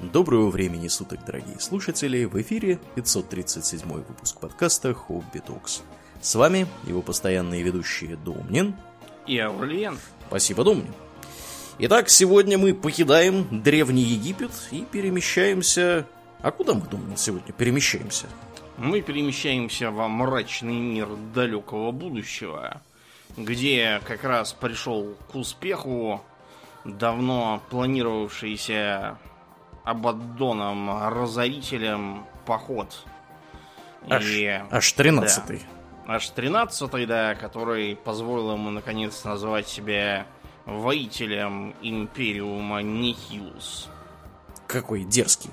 Доброго времени суток, дорогие слушатели! В эфире 537 выпуск подкаста «Хобби Токс». С вами его постоянные ведущие Домнин и Аурлиен. Спасибо, Домнин. Итак, сегодня мы покидаем Древний Египет и перемещаемся... А куда мы, Домнин, сегодня перемещаемся? Мы перемещаемся во мрачный мир далекого будущего, где как раз пришел к успеху давно планировавшийся Абаддоном Разорителем поход. Аж, и, аж 13-й. Да, аж 13-й, да, который позволил ему наконец назвать себя воителем Империума Нихилус. Какой дерзкий.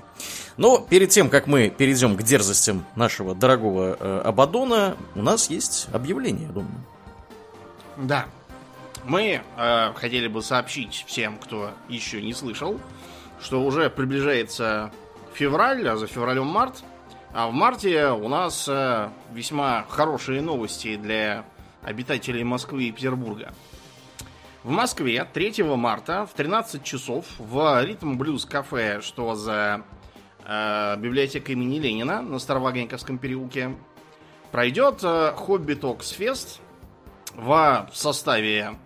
Но перед тем, как мы перейдем к дерзостям нашего дорогого э, Абадона, у нас есть объявление, я думаю. Да. Мы э, хотели бы сообщить всем, кто еще не слышал, что уже приближается февраль, а за февралем март. А в марте у нас э, весьма хорошие новости для обитателей Москвы и Петербурга. В Москве 3 марта в 13 часов в Ритм Блюз кафе, что за э, библиотекой имени Ленина на Старовагенковском переулке, пройдет э, Хобби Токс Фест в составе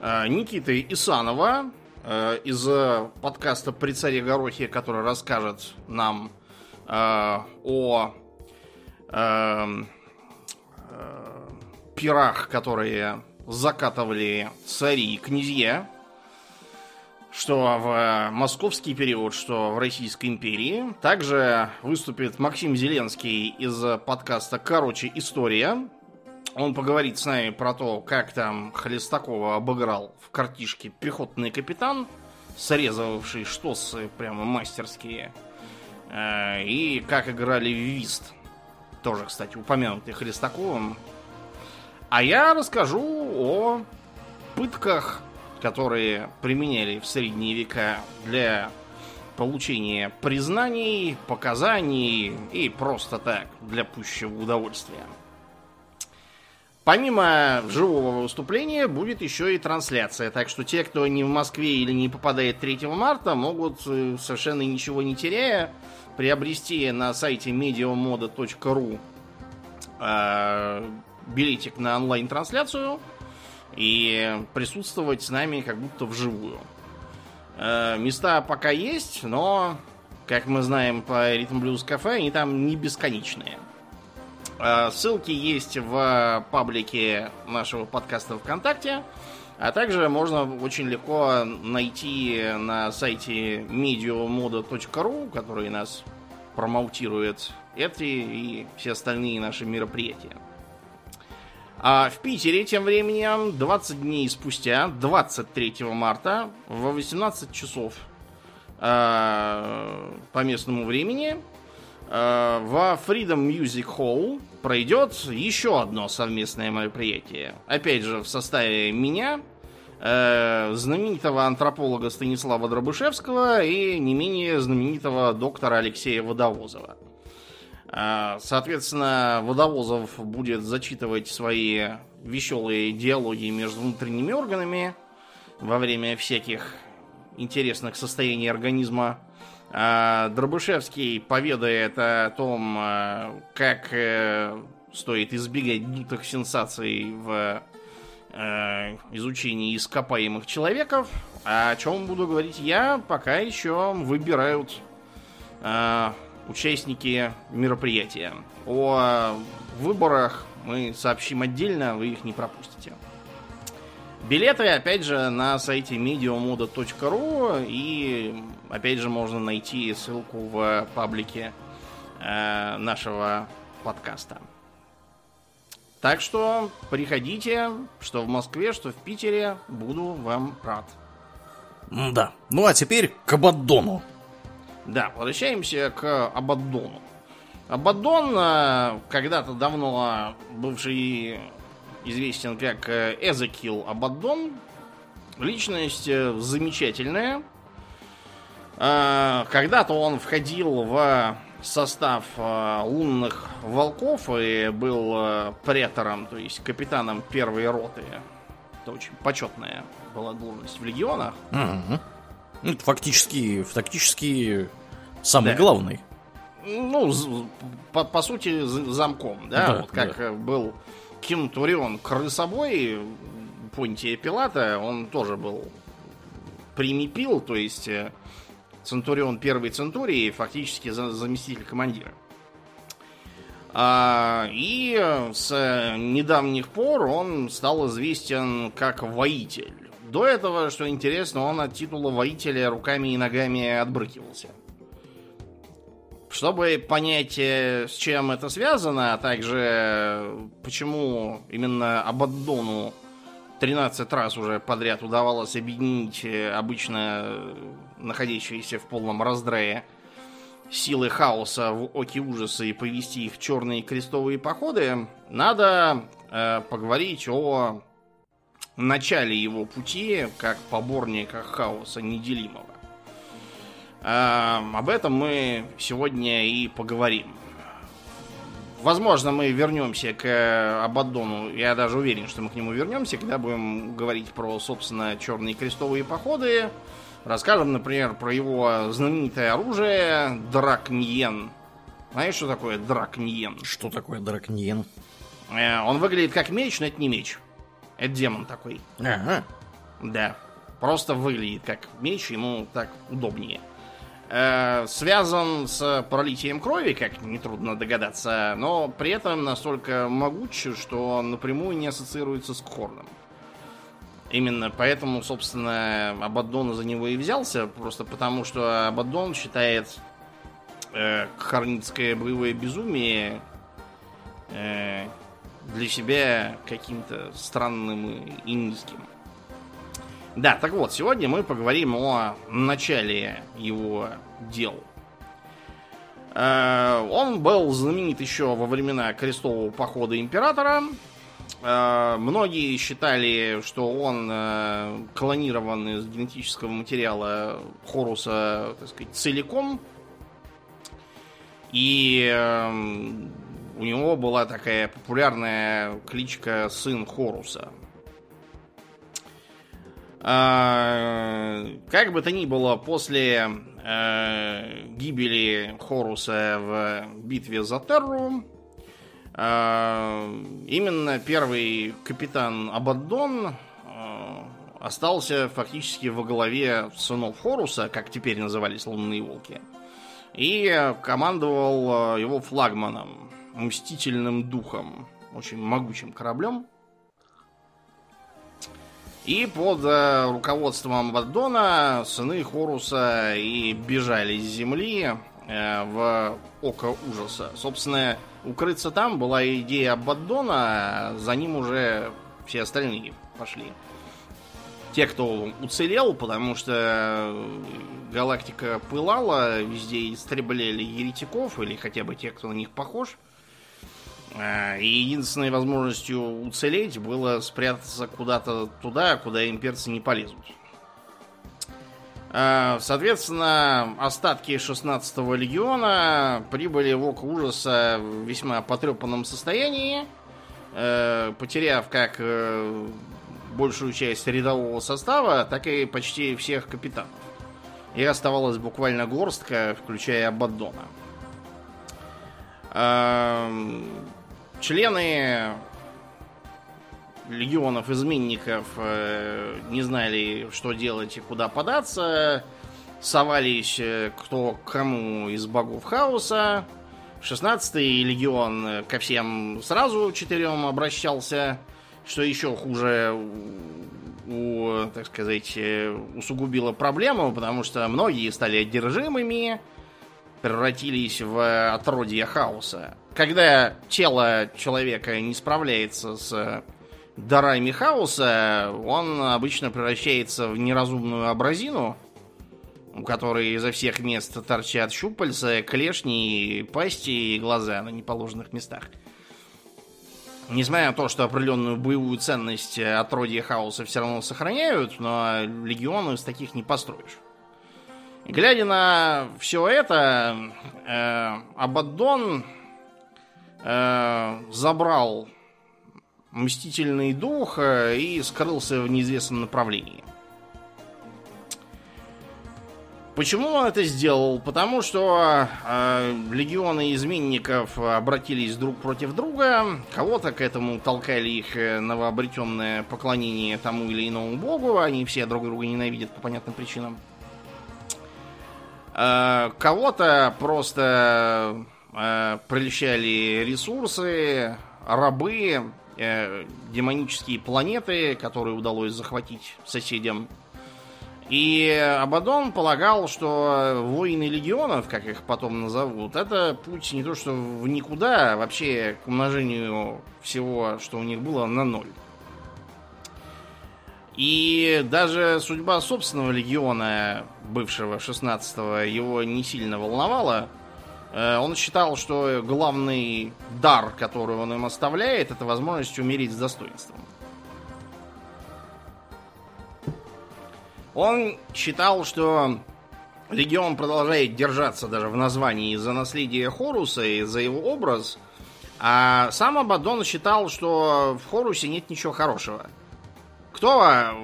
э, Никиты Исанова, из подкаста «При царе Горохе», который расскажет нам э, о э, э, пирах, которые закатывали цари и князья, что в московский период, что в Российской империи. Также выступит Максим Зеленский из подкаста «Короче, история», он поговорит с нами про то, как там Хлестакова обыграл в картишке пехотный капитан, срезавший штосы прямо мастерские. Э, и как играли вист. Тоже, кстати, упомянутый Хлестаковым. А я расскажу о пытках, которые применяли в средние века для получения признаний, показаний и просто так, для пущего удовольствия. Помимо живого выступления будет еще и трансляция. Так что те, кто не в Москве или не попадает 3 марта, могут э, совершенно ничего не теряя приобрести на сайте mediamoda.ru э, билетик на онлайн-трансляцию и присутствовать с нами как будто вживую. Э, места пока есть, но, как мы знаем по Rhythm Blues кафе, они там не бесконечные. Э, ссылки есть в паблике нашего подкаста ВКонтакте. А также можно очень легко найти на сайте mediomoda.ru, который нас промоутирует эти и все остальные наши мероприятия. А в Питере тем временем 20 дней спустя, 23 марта, в 18 часов э, по местному времени, э, во Freedom Music Hall пройдет еще одно совместное мероприятие. Опять же, в составе меня, э, знаменитого антрополога Станислава Дробышевского и не менее знаменитого доктора Алексея Водовозова. Э, соответственно, Водовозов будет зачитывать свои веселые диалоги между внутренними органами во время всяких интересных состояний организма. А Дробышевский поведает о том, э, как э, стоит избегать дутых сенсаций в э, изучении ископаемых человеков. А о чем буду говорить я, пока еще выбирают участники мероприятия. О выборах мы сообщим отдельно, вы их не пропустите. Билеты, опять же, на сайте mediomoda.ru и, опять же, можно найти ссылку в паблике э, нашего подкаста. Так что приходите, что в Москве, что в Питере, буду вам рад. Да. Ну а теперь к Абаддону. Да, возвращаемся к Абаддону. Абаддон, э, когда-то давно бывший известен как э, Эзекил Абаддон. Личность э, замечательная. А, когда-то он входил в состав э, лунных волков и был претором, то есть капитаном первой роты. Это очень почетная была должность в легионах. Угу. Ну, фактически, фактически Самый Да. главный. Ну, по, по сути, замком, да? Да, вот как да. э, был Кентурион крысобой Понтия Пилата, он тоже был примипил, то есть э, Центурион первой Центурии, фактически за- заместитель командира. А, и с недавних пор он стал известен как воитель. До этого, что интересно, он от титула воителя руками и ногами отбрыкивался. Чтобы понять, э, с чем это связано, а также э, почему именно Абаддону 13 раз уже подряд удавалось объединить э, обычно находящиеся в полном раздрае силы хаоса в оке ужаса и повести их в черные крестовые походы, надо э, поговорить о начале его пути как поборника хаоса неделимого. Э, об этом мы сегодня и поговорим. Возможно, мы вернемся к э, Абаддону. Я даже уверен, что мы к нему вернемся, когда будем говорить про, собственно, черные крестовые походы. Расскажем, например, про его знаменитое оружие Дракниен. Знаешь, что такое Дракниен? Что такое Дракниен? Э, Он выглядит как меч, но это не меч. Это демон такой. Ага. Да. Просто выглядит как меч, ему так удобнее. Э, связан с пролитием крови, как нетрудно догадаться, но при этом настолько могуч, что напрямую не ассоциируется с Кхорном. Именно поэтому, собственно, Абаддон за него и взялся, просто потому что Абаддон считает э, кхарницкое боевое безумие э, для себя каким-то странным и низким. Да, так вот, сегодня мы поговорим о начале его дел. Э, Он был знаменит еще во времена крестового похода императора. Э, Многие считали, что он э, клонирован из генетического материала Хоруса, так сказать, целиком. И эм, у него была такая популярная кличка Сын Хоруса. Как бы то ни было, после э, гибели Хоруса в битве за Терру, э, именно первый капитан Абаддон э, остался фактически во главе сынов Хоруса, как теперь назывались лунные волки, и командовал э, его флагманом, мстительным духом, очень могучим кораблем. И под э, руководством Абаддона сыны Хоруса и бежали с земли э, в Око Ужаса. Собственно, укрыться там была идея Абаддона, а за ним уже все остальные пошли. Те, кто уцелел, потому что э, галактика пылала, везде истребляли еретиков, или хотя бы тех, кто на них похож. А, И единственной возможностью уцелеть было спрятаться куда-то туда, куда имперцы не полезут. А, Соответственно, остатки 16-го легиона прибыли в Око Ужаса в весьма потрепанном состоянии, э, потеряв как э, большую часть рядового состава, так и почти всех капитанов. И оставалась буквально горстка, включая Абаддона. Эм, Члены легионов изменников э, не знали, что делать и куда податься. Совались э, кто к кому из богов хаоса. 16-й легион э, ко всем сразу четырем обращался. Что еще хуже у, так сказать, э, усугубило проблему, потому что многие стали одержимыми превратились в отродье хаоса. Когда тело человека не справляется с дарами хаоса, он обычно превращается в неразумную абразину, у которой изо всех мест торчат щупальца, клешни, пасти и глаза на неположенных местах. Несмотря на то, что определенную боевую ценность отродья хаоса все равно сохраняют, но легионы из таких не построишь. Глядя на все это, э, Абаддон э, забрал мстительный дух э, и скрылся в неизвестном направлении. Почему он это сделал? Потому что э, легионы изменников обратились друг против друга. Кого-то к этому толкали их э, новообретенное поклонение тому или иному богу. Они все друг друга ненавидят по понятным причинам. Э, кого-то просто э, прельщали ресурсы, рабы, э, демонические планеты, которые удалось захватить соседям. И Абадон полагал, что воины легионов, как их потом назовут, это путь не то что в никуда, а вообще к умножению всего, что у них было, на ноль. И даже судьба собственного легиона, бывшего 16-го, его не сильно волновала. Э, он считал, что главный дар, который он им оставляет, это возможность умереть с достоинством. Он считал, что легион продолжает держаться даже в названии из-за наследия Хоруса и за его образ, а сам Абадон считал, что в Хорусе нет ничего хорошего. Кто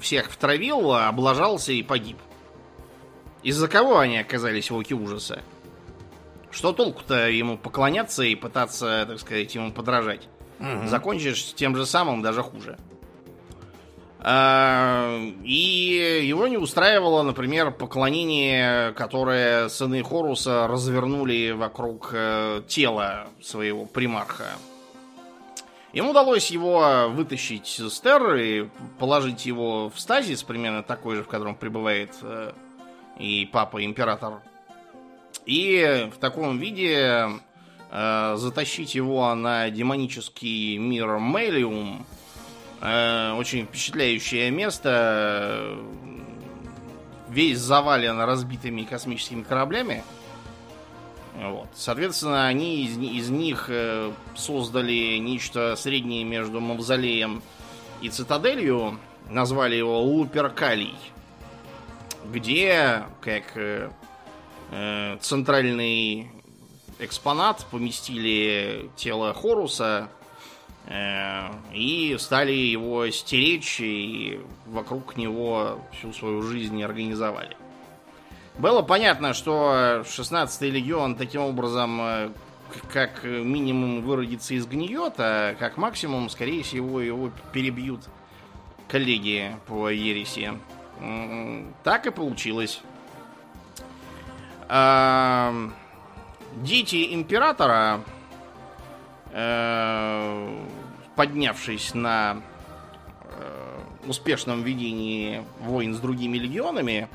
всех втравил, облажался и погиб? Из-за кого они оказались в оке ужаса? Что толку-то ему поклоняться и пытаться, так сказать, ему подражать? Угу. Закончишь тем же самым, даже хуже. А, и его не устраивало, например, поклонение, которое сыны Хоруса развернули вокруг э, тела своего примарха. Ему удалось его вытащить с Терры и положить его в стазис, примерно такой же, в котором пребывает э, и папа-император. И в таком виде э, затащить его на демонический мир Мелиум – Э, очень впечатляющее место. Весь завален разбитыми космическими кораблями. Вот. Соответственно, они из, из них э, создали нечто среднее между мавзолеем и цитаделью. Назвали его Луперкалий. Где, как э, центральный экспонат, поместили тело Хоруса Э, и стали его стеречь и вокруг него всю свою жизнь организовали. Было понятно, что 16-й легион таким образом э, как минимум выродится из гниет, а как максимум, скорее всего, его перебьют коллеги по ереси. Так и получилось. Дети императора Э, поднявшись на э, успешном ведении войн с другими легионами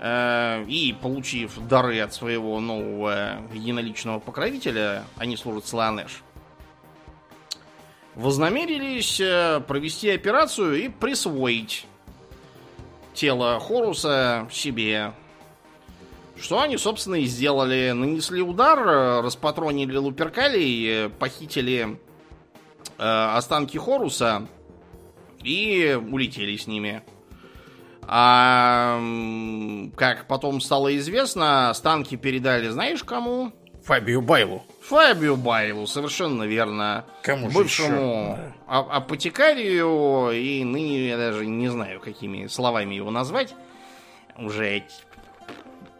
э, и получив дары от своего нового единоличного покровителя, они служат Сланеш, вознамерились провести операцию и присвоить тело Хоруса себе что они, собственно, и сделали. Нанесли удар, э, распатронили Луперкалий, э, похитили э, останки Хоруса и улетели с ними. А как потом стало известно, останки передали, знаешь кому? Фабию Байлу. Фабию Байлу, совершенно верно. Кому Бывшему еще? А апотекарию, и ныне я даже не знаю, какими словами его назвать. Уже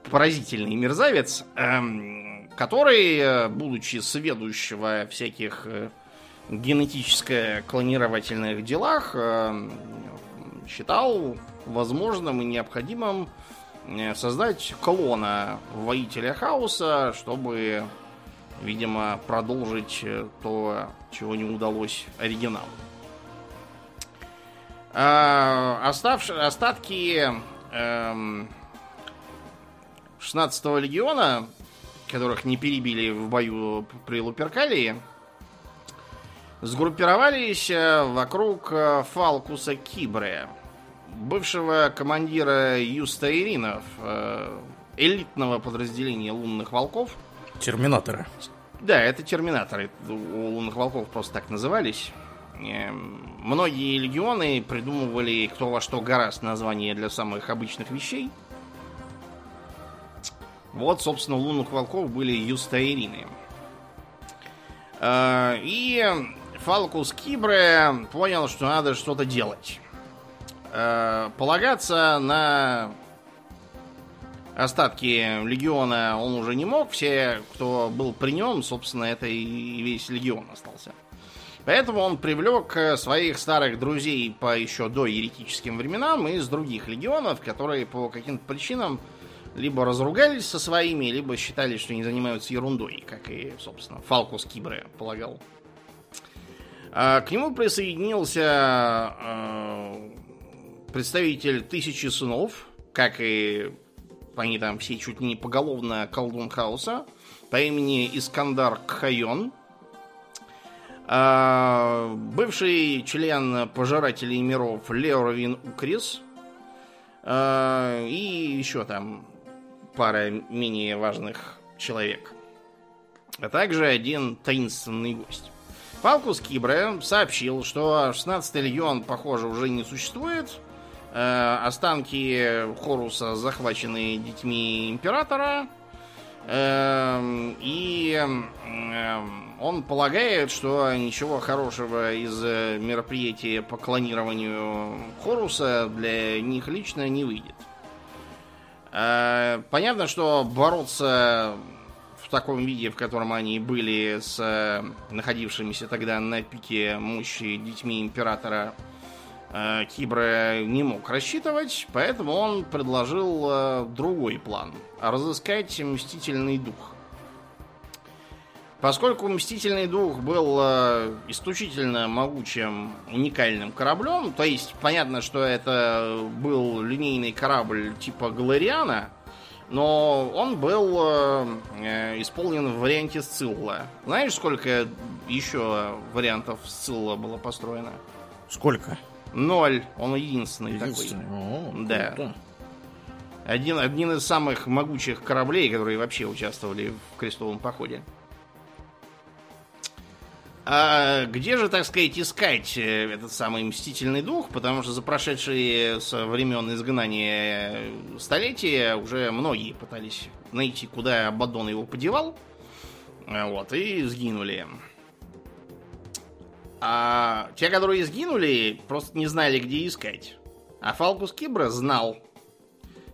поразительный мерзавец, эм, который, э, будучи сведущего всяких э, генетическо-клонировательных делах, эм, считал возможным и необходимым э, создать клона воителя хаоса, чтобы, видимо, продолжить то, чего не удалось оригиналу. Оставшие остатки эм, 16-го легиона, которых не перебили в бою при Луперкалии, сгруппировались э, вокруг э, Фалкуса Кибре, бывшего командира Юста Иринов, э, элитного подразделения лунных волков. Терминаторы. Да, это терминаторы. У лунных волков просто так назывались. Многие легионы придумывали кто во что гораздо название для самых обычных вещей. Вот, собственно, у лунных волков были юстаирины. Э, и Фалкус Кибре понял, что надо что-то делать. Э, полагаться на остатки легиона он уже не мог. Все, кто был при нем, собственно, это и весь легион остался. Поэтому он привлек своих старых друзей по еще до еретическим временам из других легионов, которые по каким-то причинам либо разругались со своими, либо считали, что они занимаются ерундой, как и, собственно, Фалкус Кибре полагал. А к нему присоединился а, представитель Тысячи Сынов, как и они там все чуть не поголовно колдун хаоса, по имени Искандар Кхайон, а, бывший член Пожирателей миров Леоровин Укрис, и еще там пара менее важных человек. А также один таинственный гость. Фалкус Кибре сообщил, что 16-й легион, похоже, уже не существует. Э, останки Хоруса захвачены детьми императора. Э, и э, он полагает, что ничего хорошего из мероприятия по клонированию Хоруса для них лично не выйдет. Э, понятно, что бороться в таком виде, в котором они были с э, находившимися тогда на пике мощи детьми императора, э, Кибра не мог рассчитывать, поэтому он предложил другой план. Разыскать мстительный дух. Поскольку Мстительный Дух был э, исключительно могучим, уникальным кораблем, то есть понятно, что это был линейный корабль типа Галариана, но он был э, исполнен в варианте Сцилла. Знаешь, сколько еще вариантов Сцилла было построено? Сколько? Ноль. Он единственный, единственный. такой. О, да. Круто. Один, один из самых могучих кораблей, которые вообще участвовали в крестовом походе. А где же, так сказать, искать э, этот самый мстительный дух? Потому что за прошедшие со времен изгнания столетия уже многие пытались найти, куда Абадон его подевал. А, вот, и сгинули. А те, которые сгинули, просто не знали, где искать. А Фалкус Кибра знал.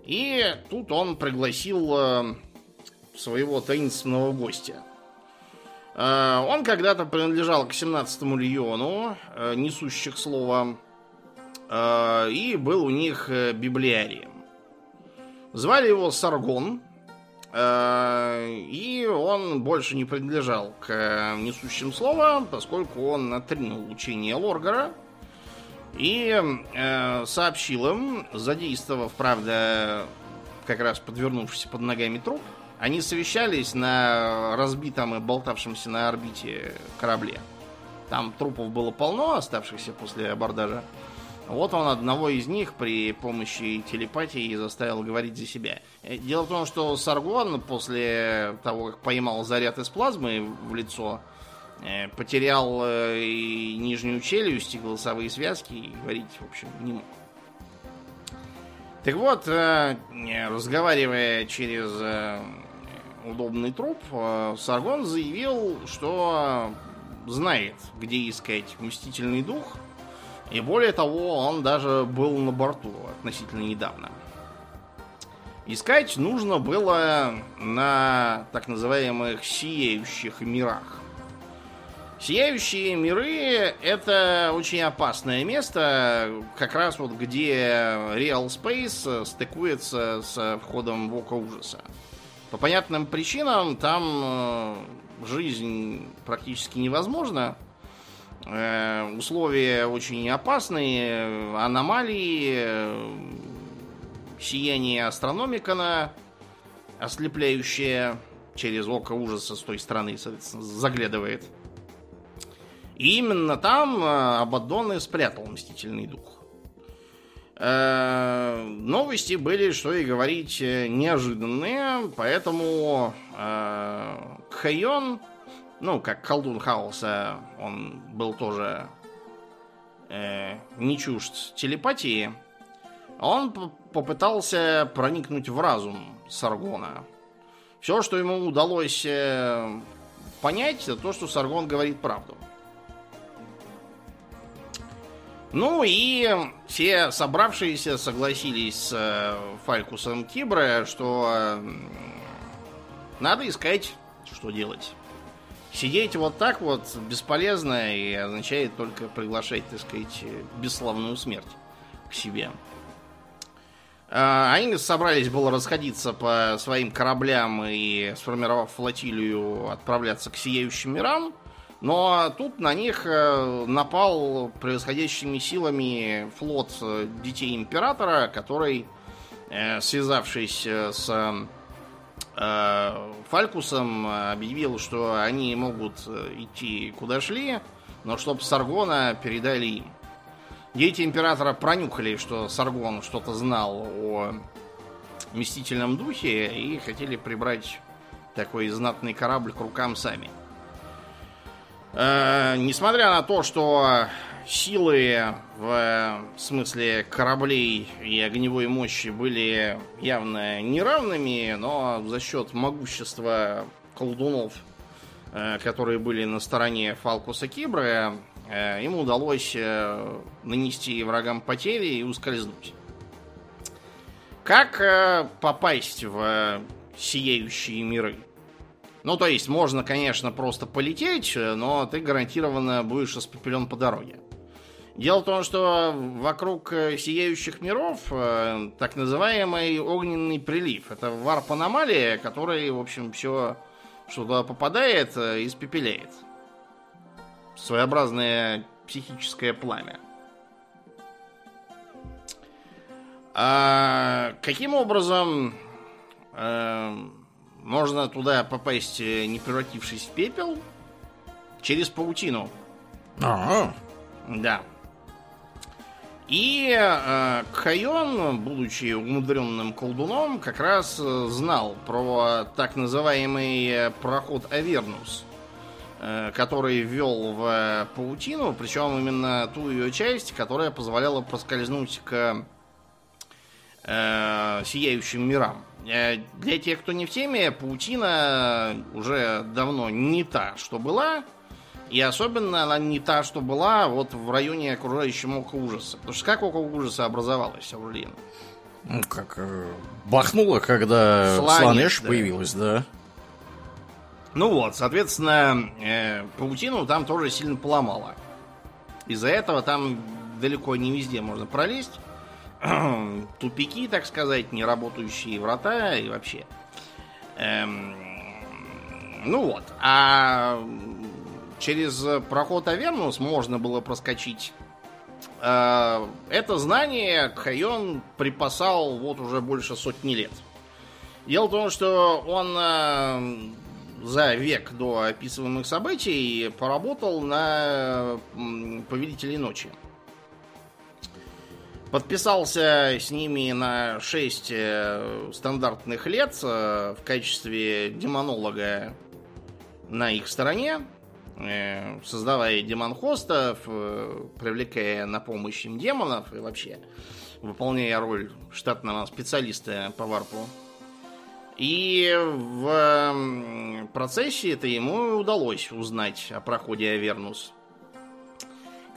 И тут он пригласил э, своего таинственного гостя. Э, он когда-то принадлежал к 17-му легиону, э, несущих слово, э, и был у них библиарием. Звали его Саргон, и он больше не принадлежал к несущим слово, поскольку он отринул учение Лоргара и сообщил им, задействовав, правда, как раз подвернувшийся под ногами труп, они совещались на разбитом и болтавшемся на орбите корабле. Там трупов было полно, оставшихся после абордажа. Вот он одного из них при помощи телепатии заставил говорить за себя. Э, дело в том, что Саргон после того, как поймал заряд из плазмы в лицо, э, потерял э, и нижнюю челюсть, и голосовые связки, и говорить, в общем, не мог. Так вот, разговаривая через удобный труп, э, Саргон заявил, что знает, где искать мстительный дух. И более того, он даже был на борту относительно недавно. Искать нужно было на так называемых сияющих мирах. Сияющие миры это очень опасное место, как раз вот где Real Space стыкуется с входом в Око Ужаса. По понятным причинам там э, жизнь практически невозможна. Э, условия очень опасные, аномалии, э, сияние астрономикана, ослепляющее через око ужаса с той стороны, соответственно, заглядывает. И именно там Абаддон и спрятал Мстительный Дух. Новости были, что и говорить, э, неожиданные, поэтому э, Кхайон, ну, как колдун хаоса, он был тоже э, не чужд телепатии, он попытался проникнуть в разум Саргона. Все, что ему удалось э, понять, это то, что Саргон говорит правду. Ну и все собравшиеся согласились с э, Фалькусом Кибре, что надо искать, что делать. Сидеть вот так вот бесполезно и означает только приглашать, так сказать, бесславную смерть к себе. А, они собрались было расходиться по своим кораблям и, сформировав флотилию, отправляться к сияющим мирам. Но тут на них э, напал превосходящими силами флот э, детей императора, который, э, связавшись с Фалькусом, объявил, что они могут идти куда шли, но чтобы Саргона передали им. Дети императора пронюхали, что Саргон что-то знал о мстительном духе и хотели прибрать такой знатный корабль к рукам сами. Э, несмотря на то, что силы в смысле кораблей и огневой мощи были явно неравными, но за счет могущества колдунов, э, которые были на стороне Фалкуса Кибра, э, им удалось э, нанести врагам потери и ускользнуть. Как э, попасть в сияющие миры? Ну, то есть, можно, конечно, просто полететь, но ты гарантированно будешь испепелен по дороге. Дело в том, что вокруг э, сияющих миров э, так называемый огненный прилив. Это варп-аномалия, которая, в общем, все, что туда попадает, э, испепеляет. Своеобразное психическое пламя. А каким образом можно туда попасть, э, не превратившись в пепел, через паутину. Да. И э, Кайон, будучи умудренным колдуном, как раз э, знал про так называемый э, проход Авернус, э, который ввел в паутину, причем именно ту ее часть, которая позволяла проскользнуть к э, сияющим мирам. Э, для тех, кто не в теме, паутина уже давно не та, что была. И особенно она не та, что была вот в районе окружающего ока ужаса. Потому что как око ужаса образовалось, Аурлин? Ну, как э, бахнуло, когда Сланеш да. появилась, да. Ну вот, соответственно, э, паутину там тоже сильно поломало. Из-за этого там далеко не везде можно пролезть. Тупики, так сказать, неработающие врата и вообще. Эм, ну вот. А через проход Авернус можно было проскочить. Э, Это знание Хайон припасал вот уже больше сотни лет. Дело в том, что он э, за век до описываемых событий поработал на Повелителей Ночи. Подписался с ними на 6 стандартных лет э, в качестве демонолога на их стороне, э, создавая демон-хостов, э, привлекая на помощь им демонов и вообще выполняя роль штатного специалиста по варпу. И в процессе это ему удалось узнать о проходе Авернус.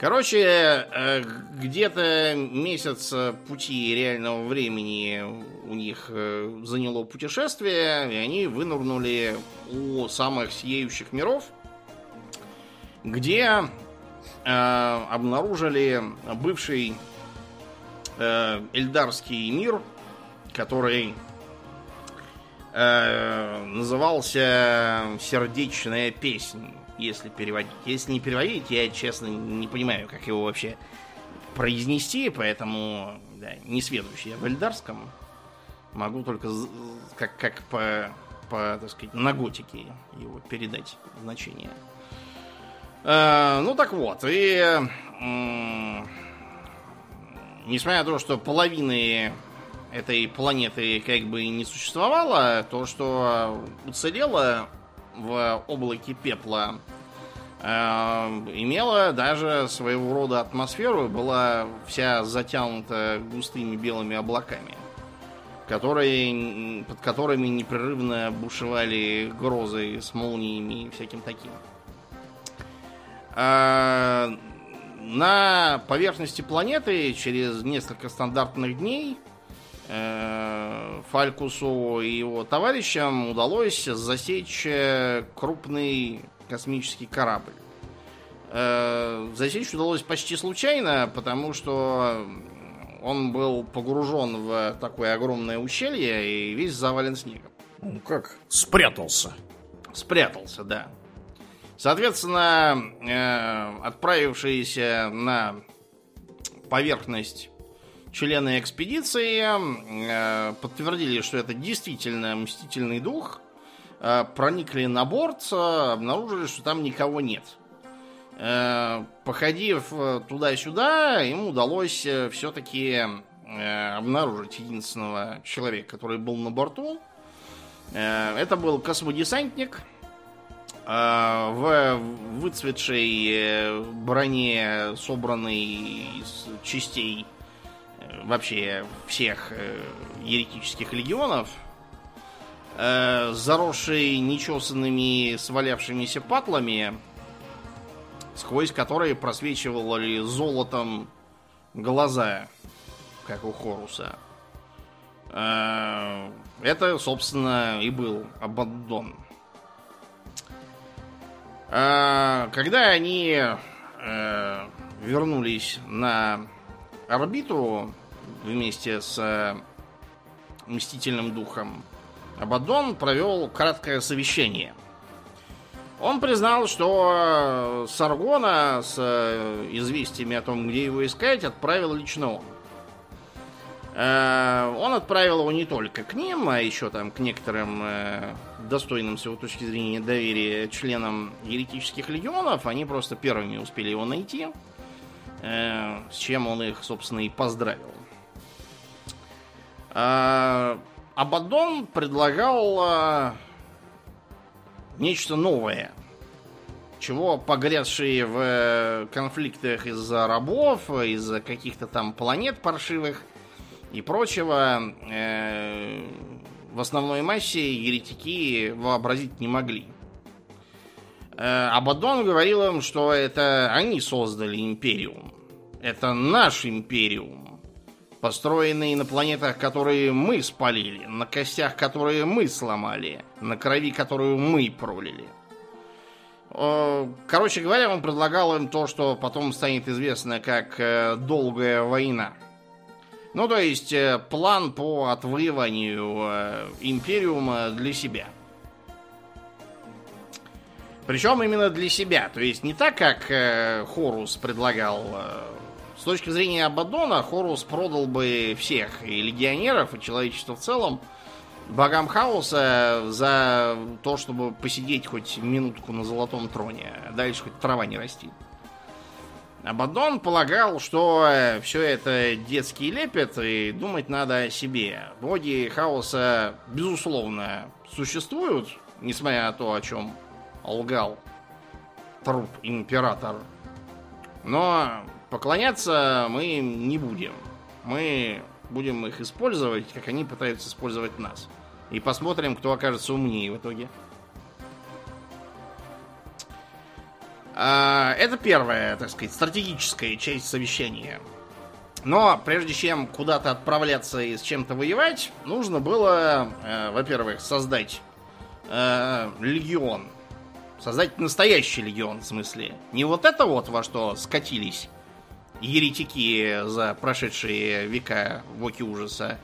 Короче, э, где-то месяц пути реального времени у них э, заняло путешествие, и они вынырнули у самых сияющих миров, где э, обнаружили бывший э, эльдарский мир, который э, назывался Сердечная песнь, если переводить. Если не переводить, я, честно, не понимаю, как его вообще произнести, поэтому да, не сведущий я в эльдарском. Могу только как, как по, по, так сказать, на готике его передать значение. Э, ну так вот, и м, несмотря на то, что половины этой планеты как бы не существовало, то, что уцелело в облаке пепла, э, имела даже своего рода атмосферу, была вся затянута густыми белыми облаками, которые, под которыми непрерывно бушевали грозы с молниями и всяким таким. А, на поверхности планеты через несколько стандартных дней э, Фалькусу и его товарищам удалось засечь э, крупный космический корабль. Э, засечь удалось почти случайно, потому что он был погружен в такое огромное ущелье и весь завален снегом. Ну как? Спрятался. Спрятался, да. Соответственно, э, отправившиеся на поверхность члены экспедиции э, подтвердили, что это действительно мстительный дух. Э, проникли на борт, э, обнаружили, что там никого нет. Э, походив э, туда-сюда, им удалось э, все-таки э, обнаружить единственного человека, который был на борту. Э, это был космодесантник э, в выцветшей броне, собранной из частей вообще всех еретических легионов, заросший нечесанными свалявшимися патлами, сквозь которые просвечивали золотом глаза, как у Хоруса. Это, собственно, и был Абаддон. Когда они э, вернулись на орбиту вместе с э, Мстительным Духом, Абаддон провел краткое совещание. Он признал, что Саргона с э, известиями о том, где его искать, отправил лично он. Э, он отправил его не только к ним, а еще там к некоторым э, достойным с его точки зрения доверия членам еретических легионов. Они просто первыми успели его найти, э, с чем он их, собственно, и поздравил. Абаддон предлагал нечто новое, чего погрязшие в конфликтах из-за рабов, из-за каких-то там планет паршивых, и прочего э, в основной массе еретики вообразить не могли. Э, Абаддон говорил им, что это они создали империум. Это наш империум, построенный на планетах, которые мы спалили, на костях, которые мы сломали, на крови, которую мы пролили. Короче говоря, он предлагал им то, что потом станет известно как э, «долгая война». Ну, то есть, э, план по отвоеванию э, Империума для себя. Причем именно для себя. То есть, не так, как э, Хорус предлагал. С точки зрения Абадона, Хорус продал бы всех, и легионеров, и человечество в целом, богам хаоса за то, чтобы посидеть хоть минутку на золотом троне. А дальше хоть трава не растит. Абадон полагал, что э, все это детский лепет, и думать надо о себе. Боги хаоса, безусловно, существуют, несмотря на то, о чем лгал труп император. Но поклоняться мы им не будем. Мы будем их использовать, как они пытаются использовать нас. И посмотрим, кто окажется умнее в итоге. А, это первая, так сказать, стратегическая часть совещания. Но прежде чем куда-то отправляться и с чем-то воевать, нужно было, э, во-первых, создать э, легион. Создать настоящий легион, в смысле. Не вот это вот, во что скатились еретики за прошедшие века в оке ужаса.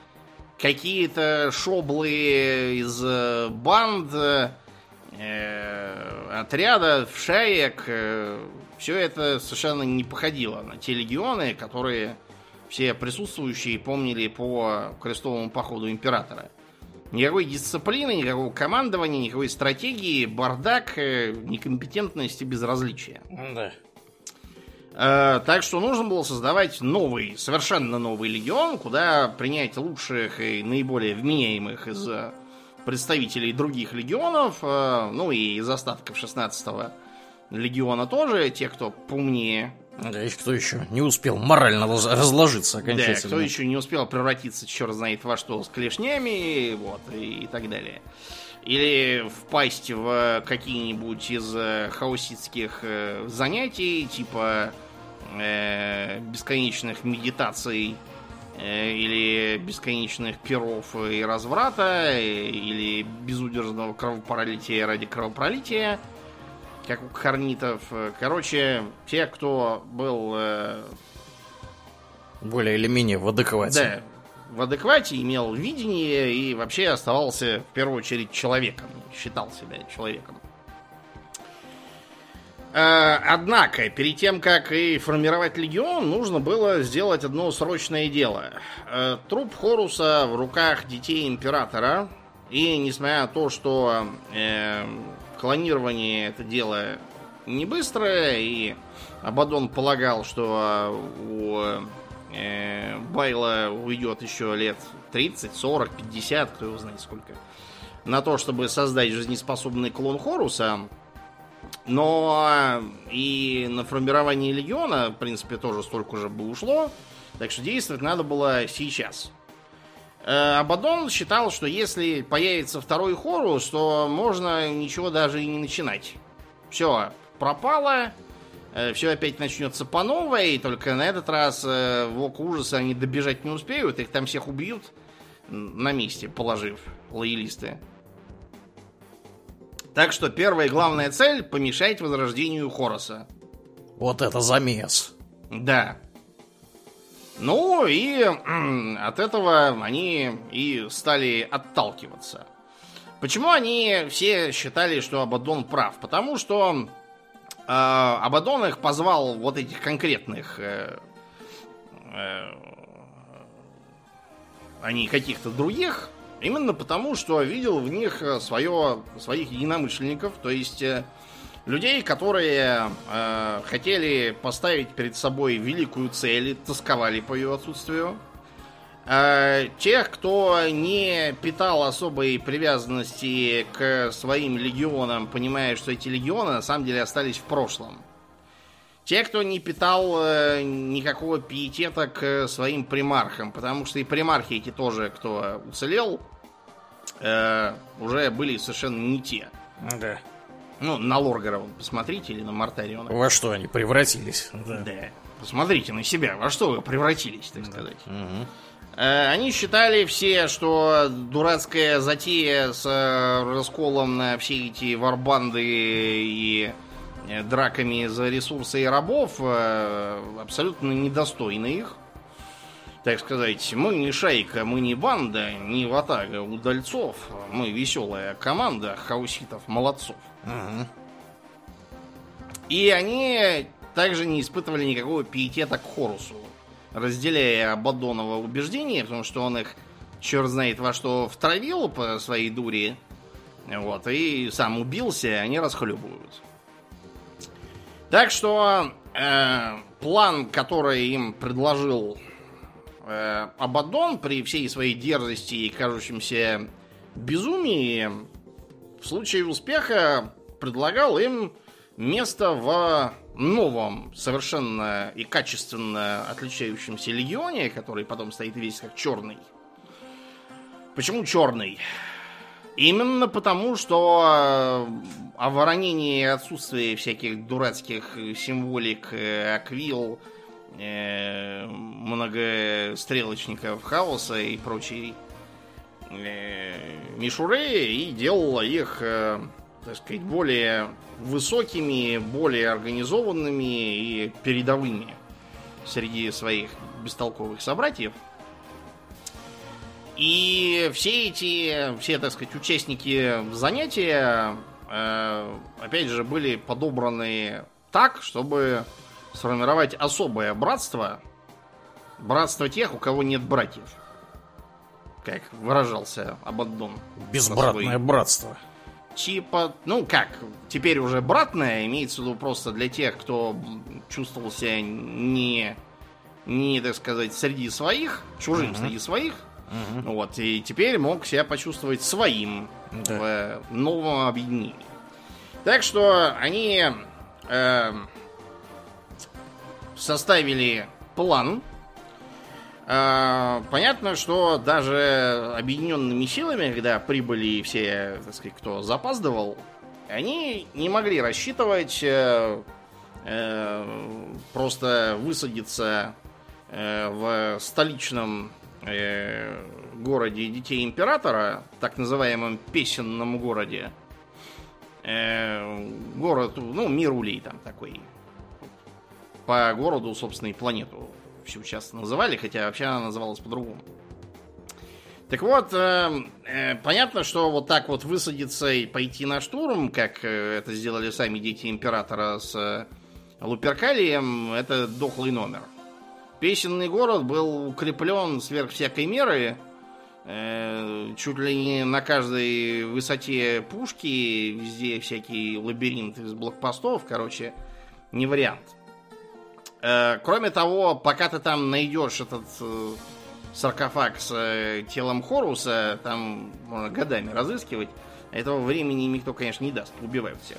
Какие-то шоблы из э, банд, Э, отряда, шаек, э, все это совершенно не походило на те легионы, которые все присутствующие помнили по крестовому походу императора. Никакой дисциплины, никакого командования, никакой стратегии, бардак, э, некомпетентность и безразличие. Да. Так что нужно было создавать новый, совершенно новый легион, куда принять лучших и наиболее вменяемых из представителей других легионов, э, ну и из остатков 16-го легиона тоже, те, кто поумнее. Да, и кто еще не успел морально разложиться окончательно. Да, кто еще не успел превратиться, черт знает во что, с клешнями, вот, и, и так далее. Или впасть в какие-нибудь из э, хаоситских э, занятий, типа э, бесконечных медитаций э, или бесконечных перов и разврата, или безудержного кровопролития ради кровопролития, как у карнитов. Короче, те, кто был... Э, Более или менее в адеквате. Да, в адеквате, имел видение и вообще оставался в первую очередь человеком, считал себя человеком. Э, однако, перед тем, как и формировать легион, нужно было сделать одно срочное дело. Э, труп Хоруса в руках детей императора, и несмотря на то, что э, клонирование это дело не быстрое, и Абадон полагал, что у э, Байла уйдет еще лет 30, 40, 50, кто его знает сколько, на то, чтобы создать жизнеспособный клон Хоруса, но и на формирование легиона, в принципе, тоже столько же бы ушло. Так что действовать надо было сейчас. Э, Абадон считал, что если появится второй Хорус, то можно ничего даже и не начинать. Все, пропало, э, все опять начнется по новой, только на этот раз э, в око ужаса они добежать не успеют, их там всех убьют на месте, положив лоялисты. Так что первая и главная цель – помешать возрождению Хороса. Вот это замес. Да. Ну и от этого они и стали отталкиваться. Почему они все считали, что Абадон прав? Потому что э, Абадон их позвал вот этих конкретных, э, э, а не каких-то других, Именно потому, что видел в них э, свое, своих единомышленников, то есть э, людей, которые э, хотели поставить перед собой великую цель и тосковали по ее отсутствию. Э, тех, кто не питал особой привязанности к своим легионам, понимая, что эти легионы на самом деле остались в прошлом. Те, кто не питал э, никакого пиетета к своим примархам, потому что и примархи эти тоже, кто уцелел, э, уже были совершенно не те. Да. Ну, на Лоргера вон, посмотрите, или на Мартариона. Во что они превратились? Да. да. Посмотрите на себя, во что вы превратились, так сказать. Угу. Э, они считали все, что дурацкая затея с э, расколом на все эти варбанды и Э, драками за ресурсы и рабов э, абсолютно недостойны их. Так сказать, мы не шайка, мы не банда, не ватага удальцов. Мы веселая команда хауситов-молодцов. Угу. И они также не испытывали никакого пиетета к Хорусу, разделяя Абадонова убеждения, потому что он их черт знает во что втравил по своей дуре, вот, и сам убился, они расхлебывают. Так что э, план, который им предложил э, Абадон при всей своей дерзости и кажущемся безумии, в случае успеха предлагал им место в новом, совершенно и качественно отличающемся легионе, который потом стоит весь как черный. Почему черный? Именно потому, что э, о воронении отсутствии всяких дурацких символик, э, аквил, э, многострелочников хаоса и прочей мишуры и делала их, так сказать, более высокими, более организованными и передовыми среди своих бестолковых собратьев – и все эти, все, так сказать, участники занятия, э, опять же, были подобраны так, чтобы сформировать особое братство. Братство тех, у кого нет братьев. Как выражался Абаддон. Безбратное братство. Типа, ну как, теперь уже братное, имеется в виду просто для тех, кто чувствовал себя не, не так сказать, среди своих, чужим uh-huh. среди своих, Угу. Вот, и теперь мог себя почувствовать своим да. в новом объединении. Так что они э, составили план. Э, понятно, что даже объединенными силами, когда прибыли все, так сказать, кто запаздывал, они не могли рассчитывать э, э, просто высадиться э, в столичном э, городе Детей Императора, так называемом песенном городе. Э, город, ну, мир улей там такой. По городу, собственно, и планету всю часто называли, хотя вообще она называлась по-другому. Так вот, э, э, понятно, что вот так вот высадиться и пойти на штурм, как э, это сделали сами дети императора с э, Луперкалием, это дохлый номер. Песенный город был укреплен сверх всякой меры, э, чуть ли не на каждой высоте пушки, везде всякие лабиринты из блокпостов, короче, не вариант. Э, кроме того, пока ты там найдешь этот э, саркофаг с телом Хоруса, там можно годами разыскивать. Этого времени никто, конечно, не даст. Убивают всех.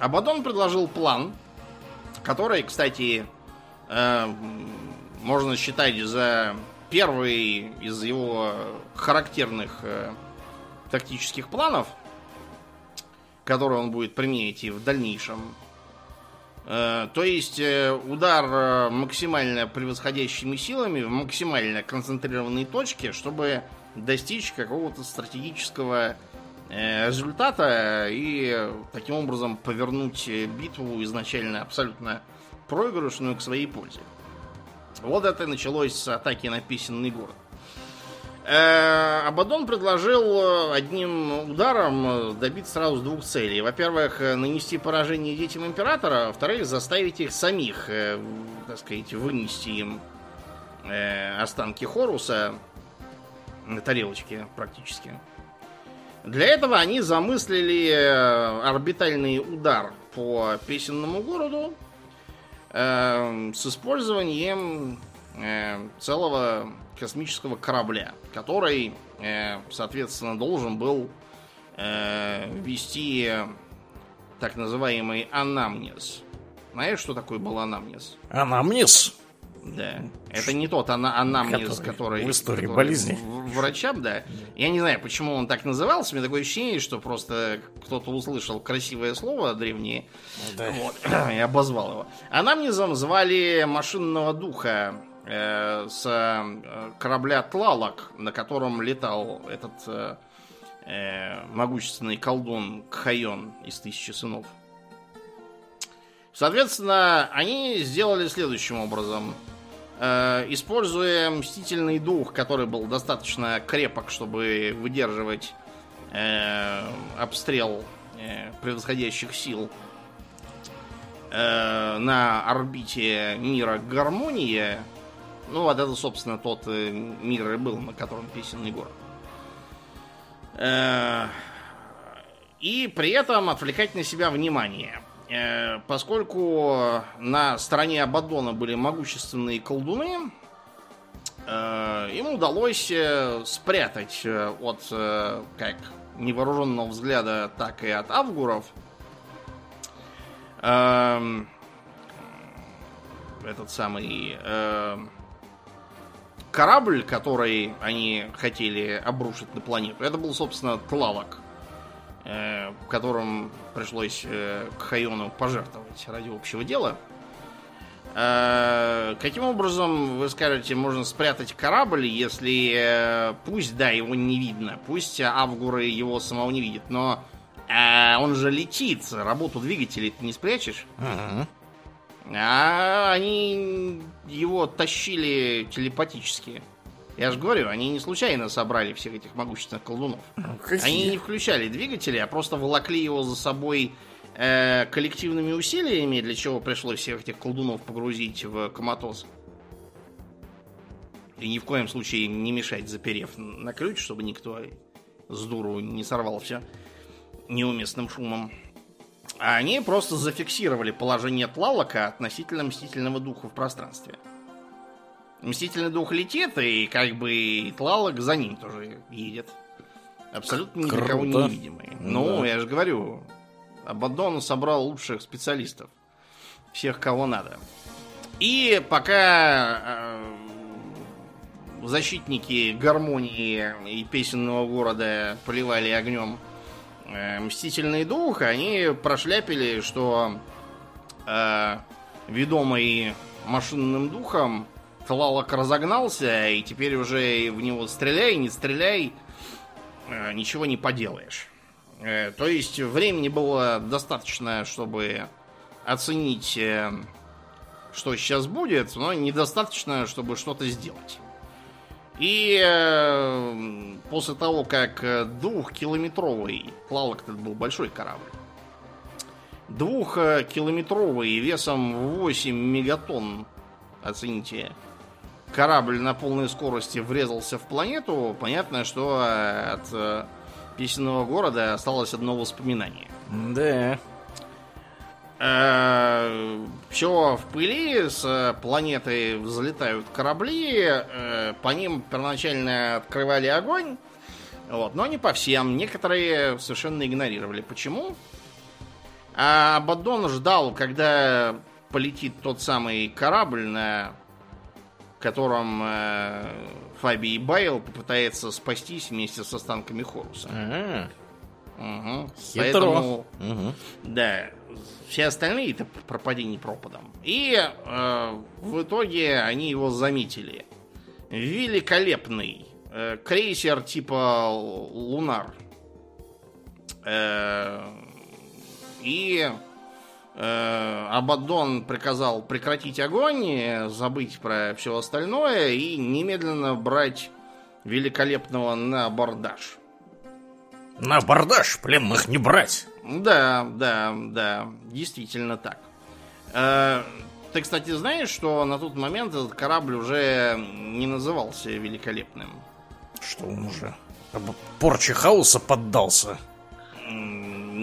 Абадон предложил план, который, кстати, можно считать за первый из его характерных э, тактических планов, которые он будет применять и в дальнейшем. Э, то есть э, удар э, максимально превосходящими силами в максимально концентрированной точке, чтобы достичь какого-то стратегического результата и таким образом повернуть битву изначально абсолютно проигрышную к своей пользе. Вот это началось с атаки на песенный город. Абадон предложил одним ударом добиться сразу двух целей. Во-первых, нанести поражение детям императора, во-вторых, заставить их самих, так сказать, вынести им останки Хоруса на тарелочке практически. Для этого они замыслили орбитальный удар по песенному городу с использованием целого космического корабля, который, соответственно, должен был вести так называемый анамнез. Знаешь, что такое был анамнез? Анамнез? Да. Это не тот ана анамнез, который, который в истории который болезни. Врачам, да. Я не знаю, почему он так назывался. У меня такое ощущение, что просто кто-то услышал красивое слово древнее Да. вот, и обозвал его. Анамнезом звали машинного духа э, с э, корабля Тлалок, на котором летал этот э, э, могущественный колдун Кхайон из Тысячи Сынов. Соответственно, они сделали следующим образом. Э, используя мстительный дух, который был достаточно крепок, чтобы выдерживать э, обстрел э, превосходящих сил на орбите мира Гармония, ну, вот это, собственно, тот мир и был, на котором песенный город. Э, и при этом отвлекать на себя внимание. Э, поскольку на стороне Абаддона были могущественные колдуны, э, им удалось э, спрятать от как невооруженного взгляда, так и от авгуров эм, этот самый э, корабль, который они хотели обрушить на планету. Это был, собственно, Тлалок, э, в котором пришлось э, Кхайону пожертвовать ради общего дела. Э, каким образом, вы скажете, можно спрятать корабль, если э, пусть, да, его не видно, пусть авгуры его самого не видят, но э, он же летит, работу двигателей ты не спрячешь. Ага. А они его тащили телепатически. Я же говорю, они не случайно собрали всех этих могущественных колдунов. Ну, какие? Они не включали двигатели, а просто волокли его за собой э, коллективными усилиями, для чего пришлось всех этих колдунов погрузить в коматоз. И ни в коем случае не мешать, заперев на ключ, чтобы никто с дуру не сорвал все неуместным шумом. А они просто зафиксировали положение Тлалока относительно Мстительного Духа в пространстве. Мстительный Дух летит, и как бы Тлалок за ним тоже едет. Абсолютно ни для кого невидимый. Ну, Да. я же говорю, Абаддон собрал лучших специалистов. Всех, кого надо. И пока э, защитники гармонии и песенного города поливали огнем э, Мстительный дух, они прошляпили, что э, ведомый машинным духом Тлалок разогнался, и теперь уже в него стреляй, не стреляй, э, ничего не поделаешь. Э, то есть времени было достаточно, чтобы оценить, э, что сейчас будет, но недостаточно, чтобы что-то сделать. И после того, как двухкилометровый, Тлалок это был большой корабль, двухкилометровый весом 8 мегатонн, оцените, корабль на полной скорости врезался в планету, понятно, что от э, песенного города осталось одно воспоминание. Да. Э, Все в пыли, с планеты взлетают корабли, э, по ним первоначально открывали огонь, вот, но не по всем, некоторые совершенно игнорировали. Почему? А Абаддон ждал, когда полетит тот самый корабль, на котором э, Фаби и Байл попытается спастись вместе с останками Хоруса. Угу. Хитро. Поэтому, Мгм. да, все остальные это пропадение пропадом. И э, в итоге они его заметили. Великолепный э, крейсер типа Лунар. Э, и Абаддон приказал прекратить огонь, э, забыть про все остальное и немедленно брать великолепного на абордаж. На абордаж пленных не брать. Да, да, да, действительно так. Э, Ты, кстати, знаешь, что на тот момент этот корабль уже не назывался великолепным. Что он уже порче хаоса поддался.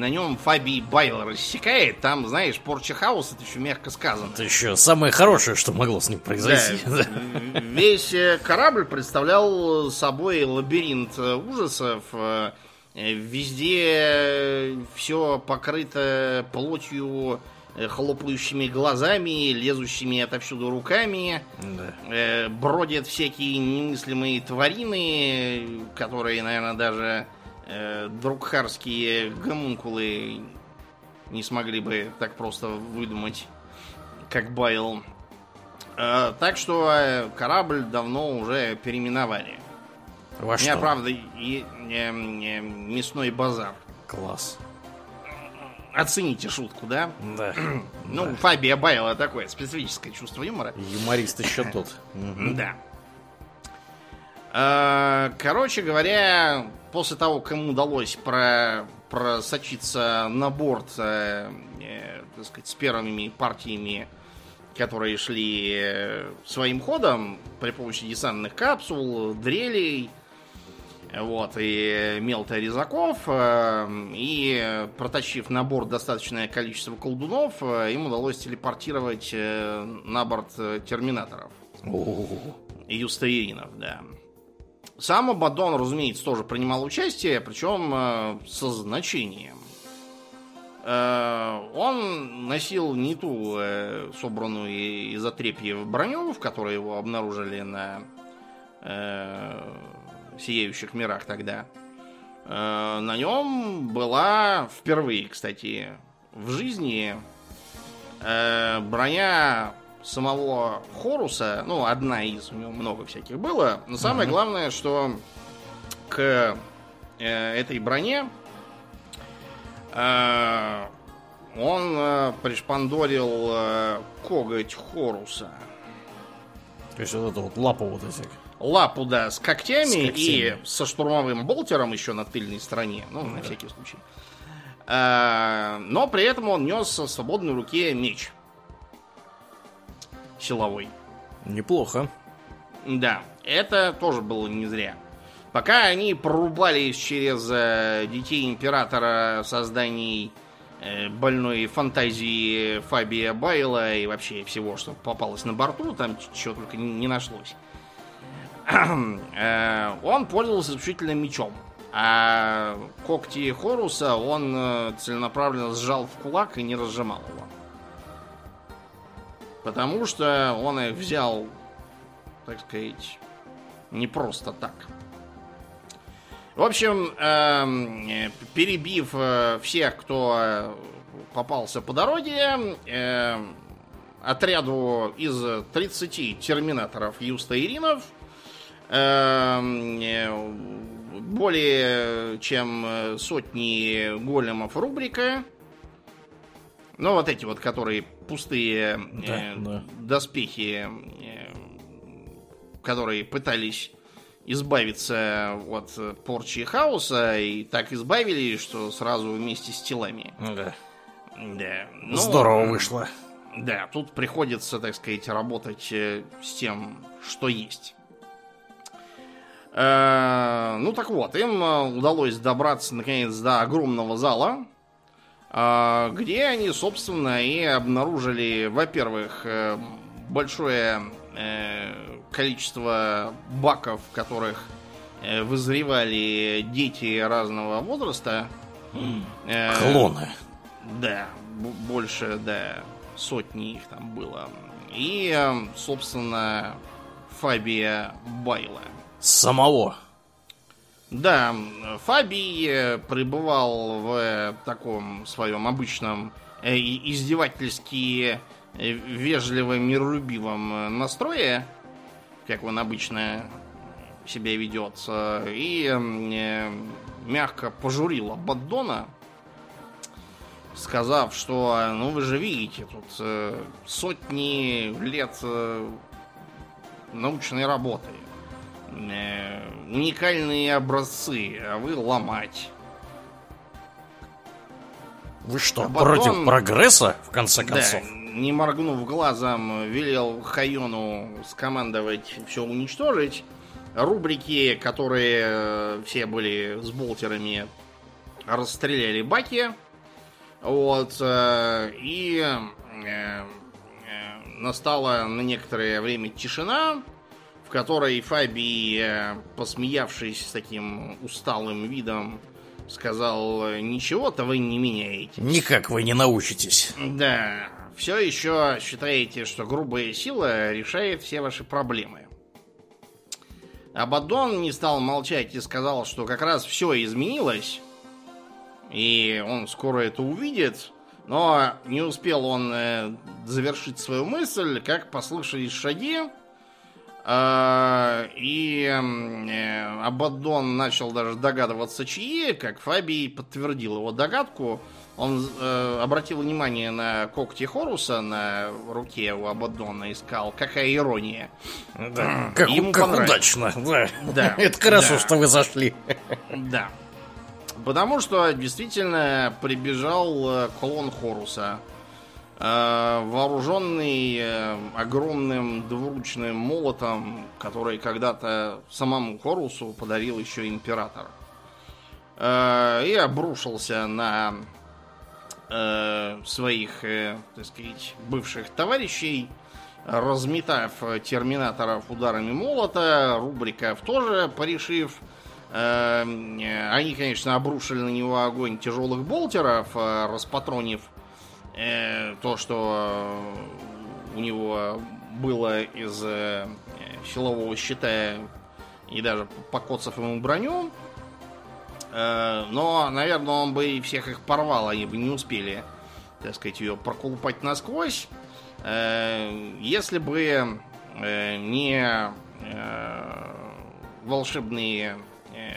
На нем Фаби Байл рассекает, там, знаешь, порча хаоса, это еще мягко сказано. Это еще самое хорошее, что могло с ним произойти. Да. Весь э, корабль представлял собой лабиринт э, ужасов. э, Везде все покрыто плотью, хлопающими глазами, лезущими отовсюду руками. Да. Э, Бродят всякие немыслимые тварины, которые, наверное, даже э, друкхарские гомункулы не смогли бы так просто выдумать, как Байл. Э, Так что э, корабль давно уже переименовали. Во У меня, правда, и- э, э, мясной базар. Класс. Оцените шутку, да? Да. Ну, Фабия Байла такое специфическое чувство юмора. Юморист еще тот. Да. Э, Короче говоря, после того, как ему удалось про, просочиться на борт, э, э, так сказать, с первыми партиями, которые шли э, своим ходом при помощи десантных капсул, дрелей, вот, и мелторезаков, э, и протащив на борт достаточное количество колдунов, э, им удалось телепортировать э, на борт э, терминаторов. О-о-о. Юстаиринов, да. Сам Абадон, разумеется, тоже принимал участие, причем э, со значением. Э, он носил не ту э, собранную из отрепьев броню, в которой его обнаружили на сияющих мирах тогда. На нем была впервые, кстати, в жизни броня самого Хоруса, ну, одна из, у него много всяких было, но самое главное, что к э, этой броне э, он э, пришпандорил э, коготь Хоруса. То есть вот эту вот лапу вот эти. Лапу, да, с когтями, С когтями. и со штурмовым болтером еще на тыльной стороне, ну, на всякий случай. Э, но при этом он нес в свободной руке меч. Силовой. Неплохо. Да, это тоже было не зря. Пока они прорубались через э, детей императора созданий э, больной фантазии Фабия Байла и вообще всего, что попалось на борту, там чего только не нашлось. Э, он пользовался исключительно мечом. А когти Хоруса он целенаправленно сжал в кулак и не разжимал его. Потому что он их взял, так сказать, не просто так. В общем, эм, перебив э, всех, кто э, попался по дороге, э, отряду из 30 терминаторов Юста Иринов, эм, более чем сотни големов рубрика, ну вот эти вот, которые пустые Да, э, да. доспехи, э, которые пытались избавиться от порчи и хаоса, и так избавились, что сразу вместе с телами. Да. Да. Ну, Здорово вышло. Да, тут приходится, так сказать, работать э, с тем, что есть. Э, ну так вот, им э, удалось добраться наконец до огромного зала, э, где они, собственно, и обнаружили, во-первых, э, большое э, количество баков, в которых э, вызревали дети разного возраста. Клоны. да, больше, да, сотни их там было. И, собственно, Фабия Байла. Самого. Да, Фабий пребывал в э, таком своем обычном э, издевательски э, вежливо миролюбивом настрое, как он обычно себя ведет, и мягко пожурил Абаддона, сказав, что, э, ну вы же видите, тут сотни лет научной работы, уникальные образцы, а вы ломать. Вы что, А потом- против прогресса, в конце концов? Да, не моргнув глазом, велел Хайону скомандовать все уничтожить. Рубрики, которые э, все были с болтерами, расстреляли баки. Вот. э, И э, э, настала на некоторое время тишина, которой Фаби, э, посмеявшись с таким усталым видом, сказал, ничего-то вы не меняете. Никак вы не научитесь. Да, все еще считаете, что грубая сила решает все ваши проблемы. Абаддон не стал молчать и сказал, что как раз все изменилось, и он скоро это увидит, но не успел он э, завершить свою мысль, как послышались шаги, и э, Абаддон начал даже догадываться, чьи, как Фабий подтвердил его догадку. Он э, обратил внимание на когти Хоруса на руке у Абаддона и сказал, какая ирония. Да. Как, Ему как удачно. Да. Да, Это хорошо, да. что вы зашли. Да. Потому что действительно прибежал э, клон Хоруса, вооруженный э, огромным двуручным молотом, который когда-то самому Хорусу подарил еще император. Э, И обрушился на э, своих, э, так сказать, бывших товарищей, разметав э, терминаторов ударами молота, рубриков тоже порешив. Э, э, Они, конечно, обрушили на него огонь тяжелых болтеров, э, распатронив э, то, что э, у него было из э, силового щита и даже покоцав ему броню. Э, Но, наверное, он бы всех их порвал, они бы не успели, так сказать, ее проколупать насквозь. Э, Если бы э, не э, волшебные э,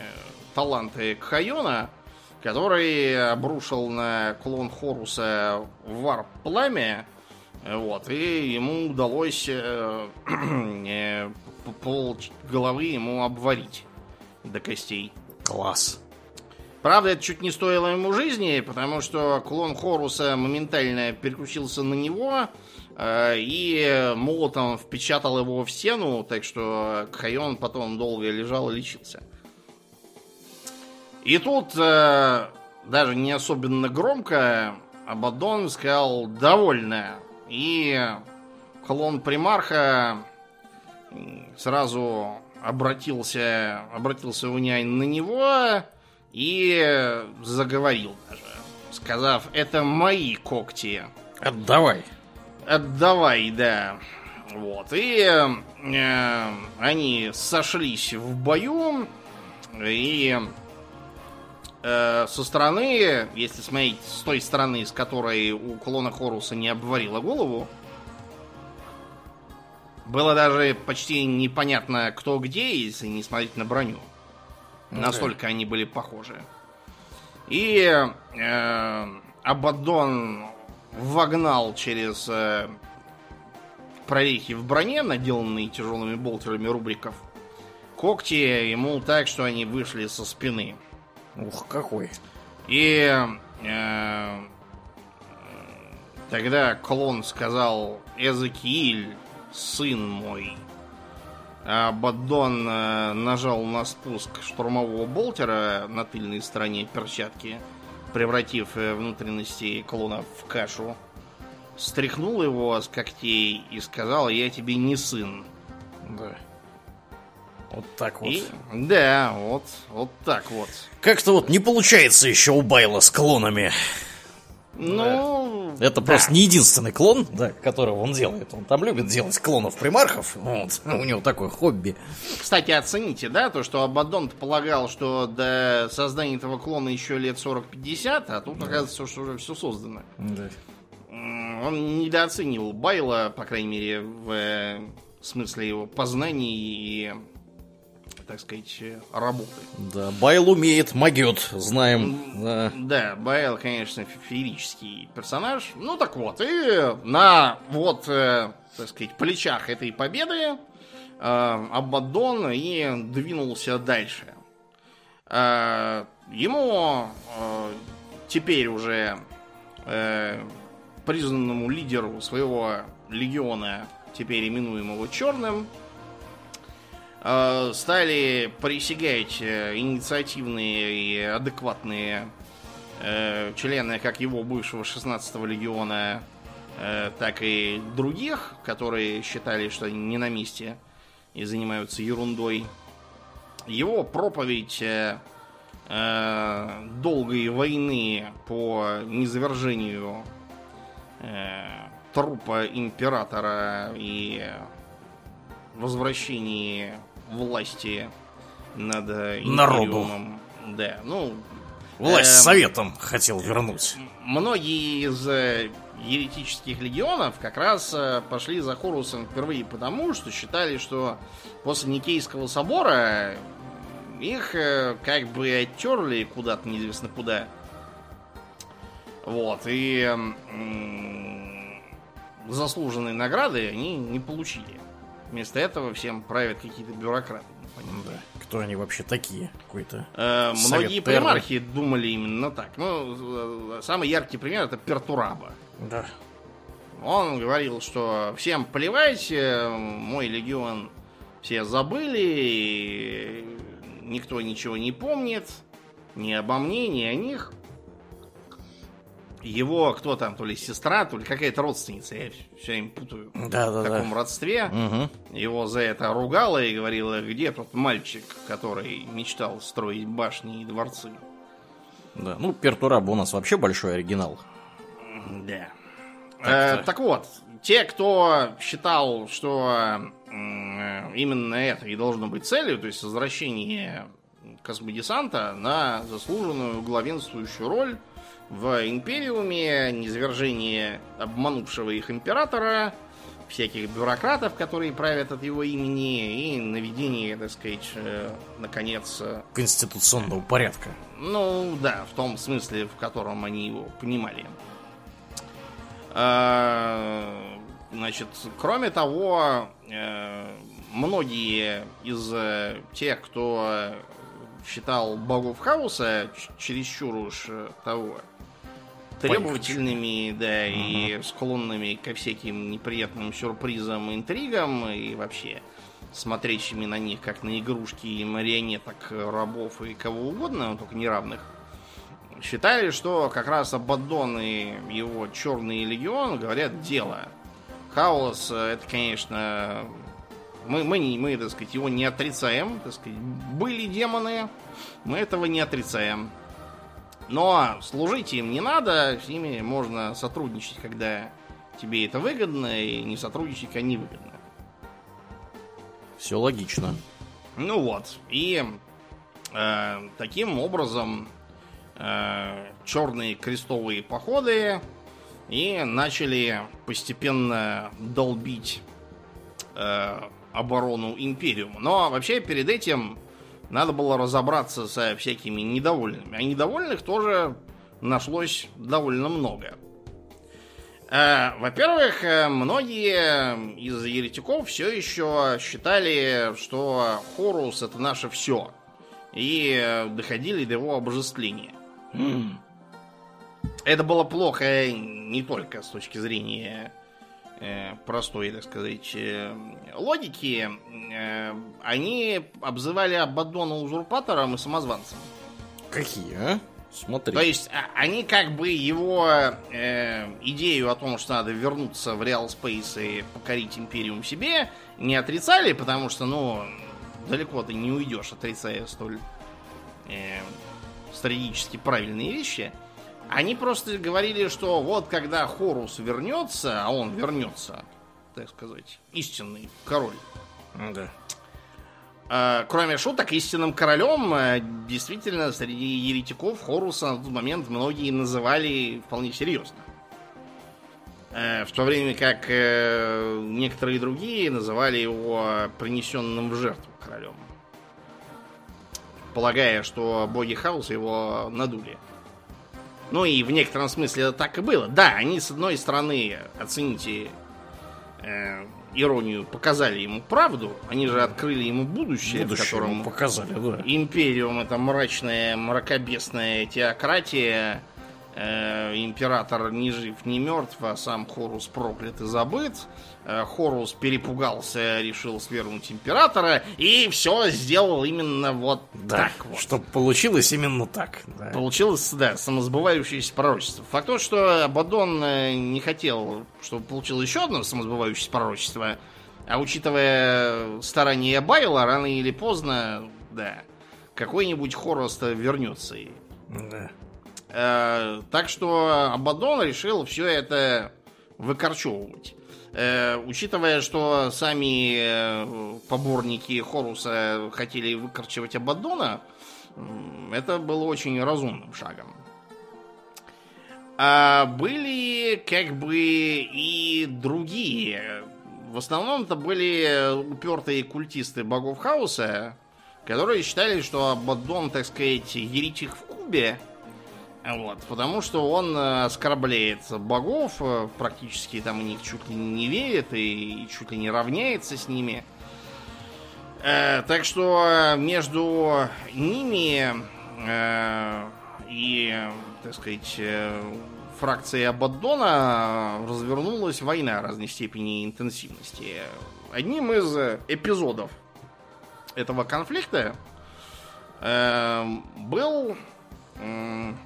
таланты Кхайона, который обрушил на клон Хоруса варп пламя, вот, и ему удалось э, э, пол головы ему обварить до костей. Класс. Правда, это чуть не стоило ему жизни, потому что клон Хоруса моментально переключился на него э, и молотом впечатал его в стену, так что Кхайон потом долго лежал и лечился. И тут, э, даже не особенно громко, Абадон сказал «довольно». И клон примарха сразу обратился, обратился Унянь на него и заговорил даже, сказав «это мои когти». Отдавай. Отдавай, да. Вот. И э, они сошлись в бою. И э, со стороны, если смотреть с той стороны, с которой у клона Хоруса не обварила голову, было даже почти непонятно, кто где, если не смотреть на броню. Ну Настолько они были похожи. И э, Абаддон вогнал через э, прорехи в броне, наделанные тяжелыми болтерами рубриков, когти ему так, что они вышли со спины. Ух, какой. И э, тогда клон сказал Эзекииль, сын мой. А Баддон э, нажал на спуск штурмового болтера на тыльной стороне перчатки, превратив э, внутренности клона в кашу. Стряхнул его с когтей и сказал, я тебе не сын. Да. Вот так вот. И, да, вот, вот так вот. Как-то вот не получается еще у Байла с клонами. Ну, Это да. просто не единственный клон, да, которого он делает. Он там любит делать клонов примархов. Вот. У него такое хобби. Кстати, оцените, да, то, что Абаддон полагал, что до создания этого клона еще лет 40-50, а тут оказывается, что уже все создано. М, Он недооценил Байла, по крайней мере, в э, смысле его познаний и, так сказать, э, работы. Да, Байл умеет, могет, знаем. Да. Да, Байл, конечно, фе- феерический персонаж. Ну так вот, и на вот, э, так сказать, плечах этой победы э, Абаддон и двинулся дальше. Ему теперь уже признанному лидеру своего легиона, теперь именуемого Черным, стали присягать э, инициативные и адекватные э, члены как его бывшего 16-го легиона, э, так и других, которые считали, что они не на месте и занимаются ерундой. Его проповедь э, э, долгой войны по низавержению э, трупа императора и возвращении власти над э, Народу. Империумом. Да, ну, Власть Эм. советом хотел вернуть. многие из э, еретических легионов как раз э, пошли за Хорусом впервые потому, что считали, что после Никейского собора их как бы оттерли куда-то неизвестно куда. Вот, и заслуженные награды они не получили. Вместо этого всем правят какие-то бюрократы. непонятные. Кто они вообще такие? Какой-то. Э, многие Терры. примархи думали именно так. Ну, э, самый яркий пример это Пертураба. Да. Он говорил, что всем плевать, э, мой легион все забыли, никто ничего не помнит, ни обо мне, ни о них. Его, кто там, то ли сестра, то ли какая-то родственница, я все время путаю Да, да, в таком да. родстве. Угу. Его за это ругала и говорила, где тот мальчик, который мечтал строить башни и дворцы. Да. Ну, Пертураб у нас вообще большой оригинал. Да. Э, так вот, те, кто считал, что именно это и должно быть целью, то есть возвращение космодесанта на заслуженную главенствующую роль в Империуме, низвержение обманувшего их императора, всяких бюрократов, которые правят от его имени, и наведение, так сказать, э, наконец, э, Конституционного порядка. ну, да, в том смысле, в котором они его понимали. А, Значит, кроме того, э, многие из тех, кто считал богов хаоса чересчур уж э, того требовательными, да, и склонными ко всяким неприятным сюрпризам, интригам и вообще смотрящими на них как на игрушки и марионеток, рабов и кого угодно, но только неравных, считали, что как раз Абаддон и его Черный Легион говорят дело. Хаос, э, это, конечно, мы, мы, не- мы, так сказать, его не отрицаем. Так сказать, были демоны, мы этого не отрицаем. Но служить им не надо, с ними можно сотрудничать, когда тебе это выгодно, и не сотрудничать, когда невыгодно. Все логично. Ну вот, и э, таким образом э, черные крестовые походы и начали постепенно долбить э, оборону Империума. Но вообще перед этим надо было разобраться со всякими недовольными. А недовольных тоже нашлось довольно много. Э, во-первых, э, многие из еретиков все еще считали, что Хорус это наше все. И доходили до его обожествления. Это было плохо не только с точки зрения э, простой, так сказать, э, логики. Э, они обзывали Абаддона узурпатором и самозванцем. Какие, а? Смотри. То есть а, они как бы его э, идею о том, что надо вернуться в Real Space и покорить Империум себе, не отрицали, потому что, ну, далеко ты не уйдешь, отрицая столь э, стратегически правильные вещи. Они просто говорили, что вот когда Хорус вернется, а он вернется, так сказать, истинный король. Да. А, кроме шуток, истинным королем э, действительно среди еретиков Хоруса на тот момент многие называли вполне серьезно. Э, в то время как э, некоторые другие называли его принесенным в жертву королем. Полагая, что боги хаоса его надули. Ну и в некотором смысле это так и было. Да, они с одной стороны, оцените э, иронию, показали ему правду. Они же открыли ему будущее, Будущее в котором показали, да. Империум это мрачная, мракобесная теократия. Э, император ни жив, ни мертв, а сам Хорус проклят и забыт. Э, Хорус перепугался, решил свергнуть императора и все сделал именно вот Да, так вот. чтобы получилось именно так. да. Получилось, да, самосбывающееся пророчество. Факт то, что Абадон э, не хотел, чтобы получилось еще одно самосбывающееся пророчество, а учитывая старания Байла, рано или поздно, да, какой-нибудь Хорос-то вернется. И, Да. Э, так что Абадон решил все это выкорчевывать. Э, учитывая, что сами э, поборники Хоруса хотели выкорчевать Абаддона, это было очень разумным шагом. А были как бы и другие. В основном это были упертые культисты богов хаоса, которые считали, что Абаддон, так сказать, еретик в Кубе. Вот, потому что он э, оскорбляет богов, э, практически там в них чуть ли не верит и чуть ли не равняется с ними. Э, так что э, между ними э, и, так сказать, э, фракцией Абаддона развернулась война разной степени интенсивности. Одним из эпизодов этого конфликта э, был м,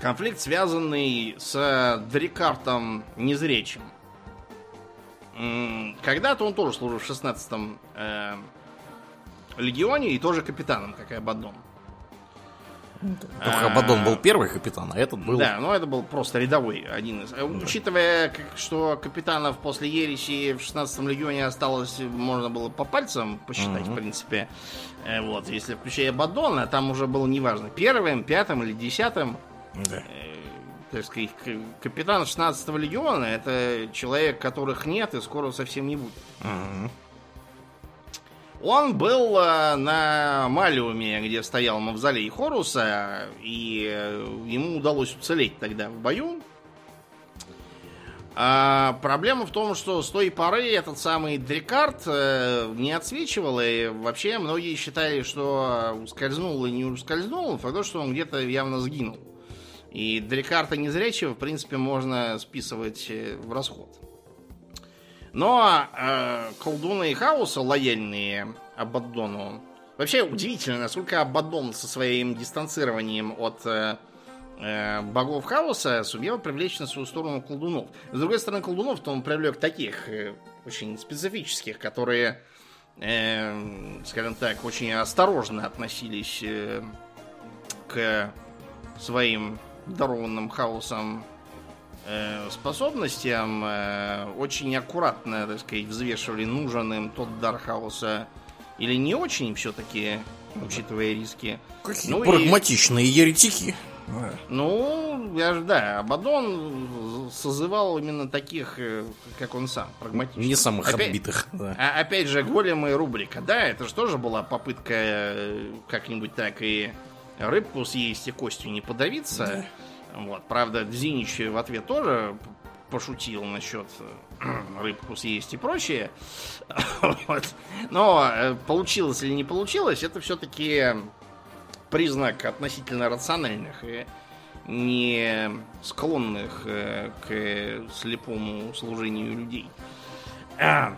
конфликт, связанный с Дрикартом Незречим. Когда-то он тоже служил в 16-м э, легионе и тоже капитаном, как и Абаддон. Только Абаддон был первый капитан, а этот был... Да, но это был просто рядовой один из. Э, Учитывая, что капитанов после ереси в 16-м легионе осталось, можно было по пальцам посчитать, Мгм. в принципе. Э, Вот, если включая Бадона, там уже было неважно, первым, пятым или десятым. Да. э, Так сказать, капитан 16-го легиона это человек, которых нет и скоро совсем не будет. Мгм. Он был э, на Малиуме, где стоял мавзолей Хоруса, и э, ему удалось уцелеть тогда в бою. А проблема в том, что с той поры этот самый Дрикард не отсвечивал, и вообще многие считали, что ускользнул и не ускользнул, факт то, что он где-то явно сгинул. И Дрикарта незрячего, в принципе, можно списывать э, в расход. Но э, колдуны Хаоса, лояльные Абаддону, вообще удивительно, насколько Абаддон со своим дистанцированием от э, э, богов Хаоса сумел привлечь на свою сторону колдунов. С другой стороны, колдунов-то он привлек таких, э, очень специфических, которые, э, скажем так, очень осторожно относились э, к своим дарованным хаосом э, способностям э, очень аккуратно, так сказать, взвешивали, нужен им тот дар хаоса или не очень все-таки учитывая риски. Какие Ну и- прагматичные еретики. Ну, я же, да, Абадон созывал именно таких, э, как он сам, прагматичных. Не самых Опять- отбитых. да. А, опять же, големы рубрика. Да, это же тоже была попытка э, как-нибудь так и рыбку съесть и костью не подавиться. Вот, правда, Дзинич в ответ тоже пошутил насчет э, рыбку съесть и прочее. Вот. Но э, получилось или не получилось, это все-таки признак относительно рациональных и не склонных э, к слепому служению людей.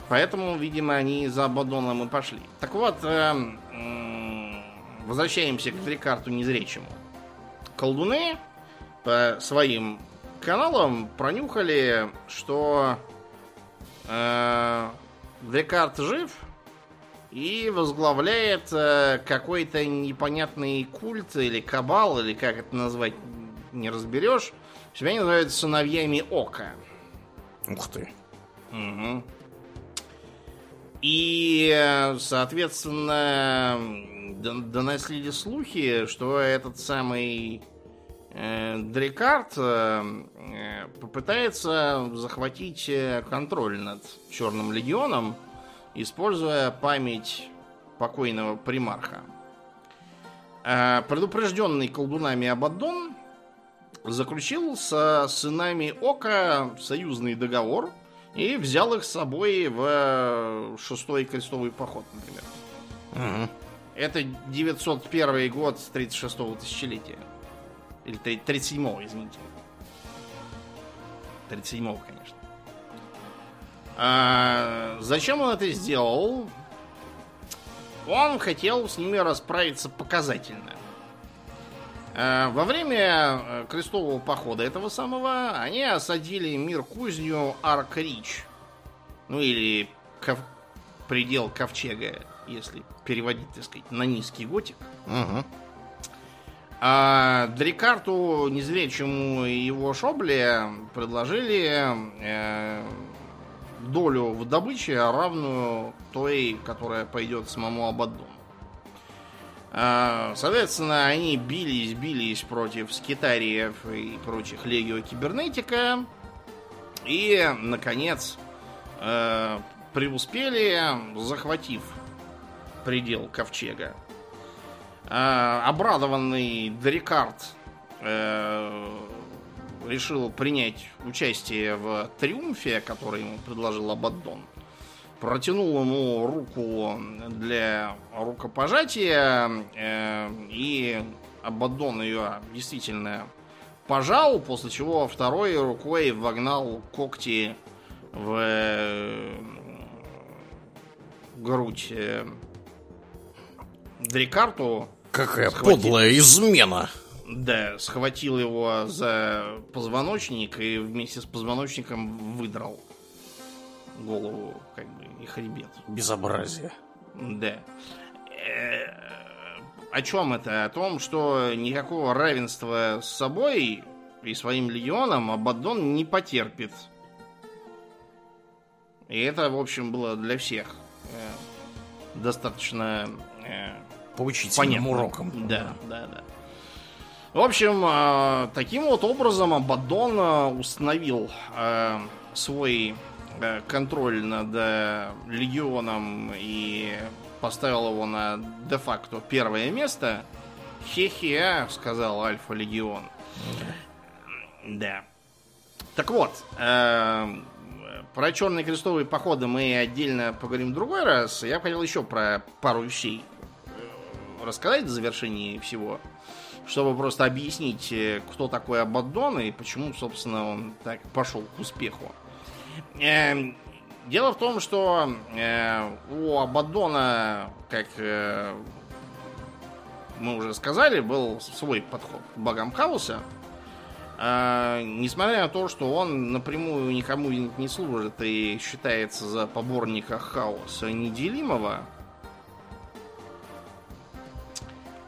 Поэтому, видимо, они за Абадоном и пошли. Так вот, возвращаемся к Дрикарту незрячему. Колдуны по своим каналам пронюхали, что э, Дрикарт жив и возглавляет э, какой-то непонятный культ или кабал, или как это назвать, не разберешь. Себя они называют сыновьями Ока. Ух ты. Мгм. И, соответственно, доносили слухи, что этот самый э, Дрикарт э, э, попытается захватить контроль над Черным Легионом, используя память покойного примарха. Предупрежденный колдунами Абаддон заключил со сынами Ока союзный договор и взял их с собой в э, шестой крестовый поход, например. Мгм. Это 901 год 36-го тысячелетия. Или 37-го, извините. 37-го, конечно. А, зачем он это сделал? Он хотел с ними расправиться показательно. А, Во время э, крестового похода этого самого они осадили мир кузню Арк-Рич. Ну или ков- предел ковчега, если переводить, так сказать, на низкий готик. Мгм. А Дрикарту, незрячему и его шобле предложили э, долю в добыче, равную той, которая пойдет самому Абаддону. А, Соответственно, они бились, бились против скитариев и прочих легио кибернетика. И, наконец, э, преуспели, захватив предел ковчега. А, обрадованный Дрикард э, решил принять участие в триумфе, который ему предложил Абаддон. Протянул ему руку для рукопожатия, э, и Абаддон ее действительно пожал, после чего второй рукой вогнал когти в э, грудь э, Дрикарту, Какая Схватил. подлая измена. да, схватил его за позвоночник и вместе с позвоночником выдрал голову, как бы, хребет. Безобразие. Да. Э, О чем это? О том, что никакого равенства с собой и своим легионом Абаддон не потерпит. И это, в общем, было для всех э, достаточно э, Поучительным уроком. Да, да, да. В общем, таким вот образом Абаддон установил свой контроль над э, легионом и поставил его на де-факто первое место. Хе-хе, сказал Альфа Легион. Да. Так вот, э, про черные крестовые походы мы отдельно поговорим в другой раз. Я хотел еще про пару вещей э, рассказать в завершении всего, чтобы просто объяснить, э, кто такой Абаддон и почему, собственно, он так пошел к успеху. Эм, Дело в том, что э, у Абаддона, как э, мы уже сказали, был свой подход к богам хаоса. А, несмотря на то, что он напрямую никому не служит и считается за поборника хаоса неделимого,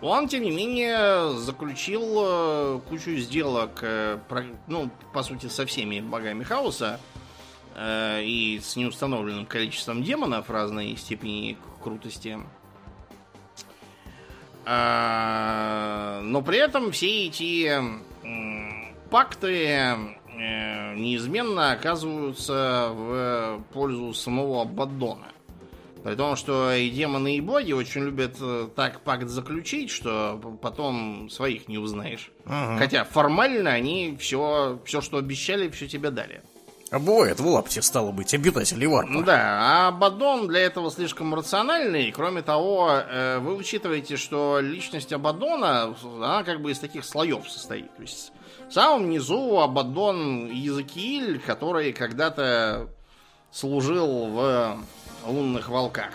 он, тем не менее, заключил э, кучу сделок, э, ну, по сути, со всеми богами хаоса э, и с неустановленным количеством демонов разной степени крутости. А, но при этом все эти пакты э, неизменно оказываются в пользу самого Абаддона. При том, что и демоны, и боги очень любят э, так пакт заключить, что потом своих не узнаешь. Ага. Хотя формально они все, все, что обещали, все тебе дали. А бывает в лапте, стало быть, обитатели варпа. Да, а Абаддон для этого слишком рациональный. Кроме того, э, вы учитываете, что личность Абаддона, она как бы из таких слоев состоит. То есть в самом низу Абаддон Языкииль, который когда-то служил в лунных волках.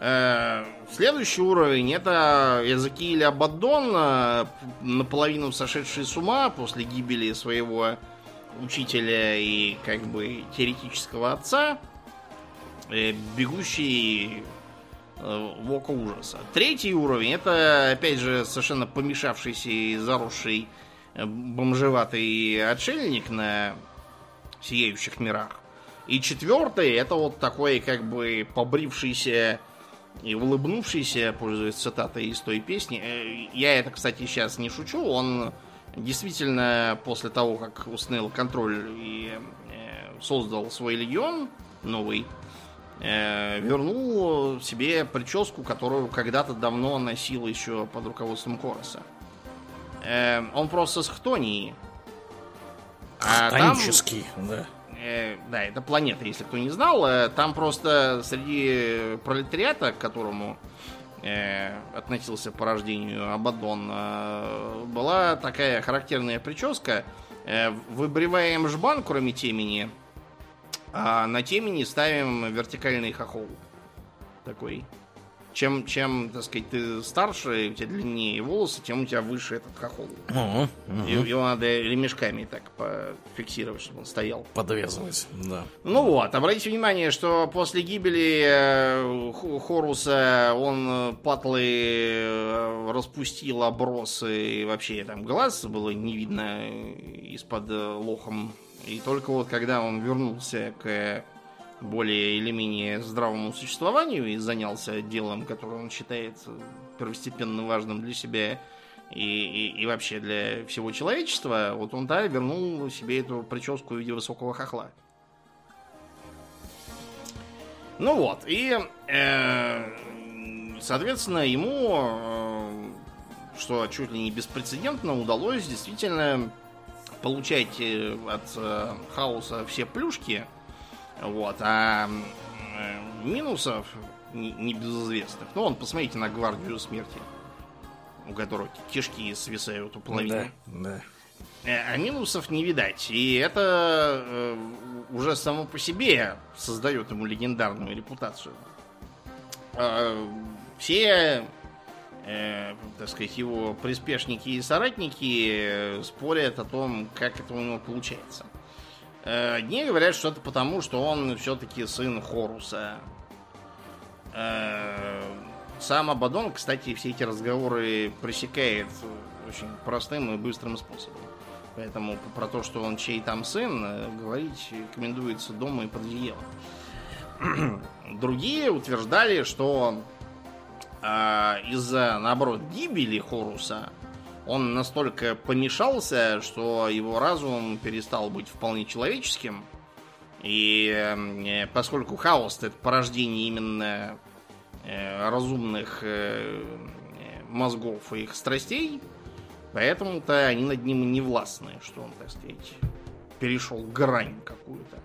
Э, следующий уровень это Языкииль Абаддон, э, наполовину сошедший с ума после гибели своего учителя и как бы теоретического отца, э, бегущий э, в око ужаса. Третий уровень это, опять же, совершенно помешавшийся и заросший э, бомжеватый отшельник на сияющих мирах. И четвертый это вот такой как бы побрившийся и улыбнувшийся, пользуясь цитатой из той песни. Я это, кстати, сейчас не шучу, он действительно после того, как установил контроль и э, создал свой легион новый, э, вернул себе прическу, которую когда-то давно носил еще под руководством Короса. Э, он просто с Хтонии. А Хтонический, там, да. Э, да, это планета, если кто не знал. Э, там просто среди пролетариата, к которому э, относился по рождению Абадон, э, была такая характерная прическа. Э, выбриваем жбан, кроме темени, а на темени ставим вертикальный хохол. Такой чем, чем, так сказать, ты старше, у тебя длиннее волосы, тем у тебя выше этот хохол. Угу, угу. Его надо ремешками так фиксировать, чтобы он стоял. Подвязывать, да. Ну вот, обратите внимание, что после гибели э, Хоруса он э, патлы э, распустил, оброс, и вообще там глаз было не видно из-под лохом. И только вот когда он вернулся к более или менее здравому существованию и занялся делом, которое он считает первостепенно важным для себя и, и, и вообще для всего человечества, вот он, да, вернул себе эту прическу в виде высокого хохла. Ну вот, и, э, соответственно, ему, э, что чуть ли не беспрецедентно, удалось действительно получать э, от э, хаоса все плюшки – вот, а минусов не безызвестных. Ну, вон, посмотрите на гвардию смерти, у которой кишки свисают у половины. Да, да. Э, а минусов не видать. И это э, уже само по себе создает ему легендарную репутацию. Э, все, э, так сказать, его приспешники и соратники спорят о том, как это у него получается. Э, одни говорят, что это потому, что он все-таки сын Хоруса. Э, сам Абадон, кстати, все эти разговоры пресекает очень простым и быстрым способом. Поэтому про то, что он чей там сын, э, говорить рекомендуется дома и под одеялом. Другие утверждали, что из-за, наоборот, гибели Хоруса он настолько помешался, что его разум перестал быть вполне человеческим. И э, поскольку хаос это порождение именно э, разумных э, мозгов и их страстей, поэтому-то они над ним не властны, что он, так сказать, перешел грань какую-то.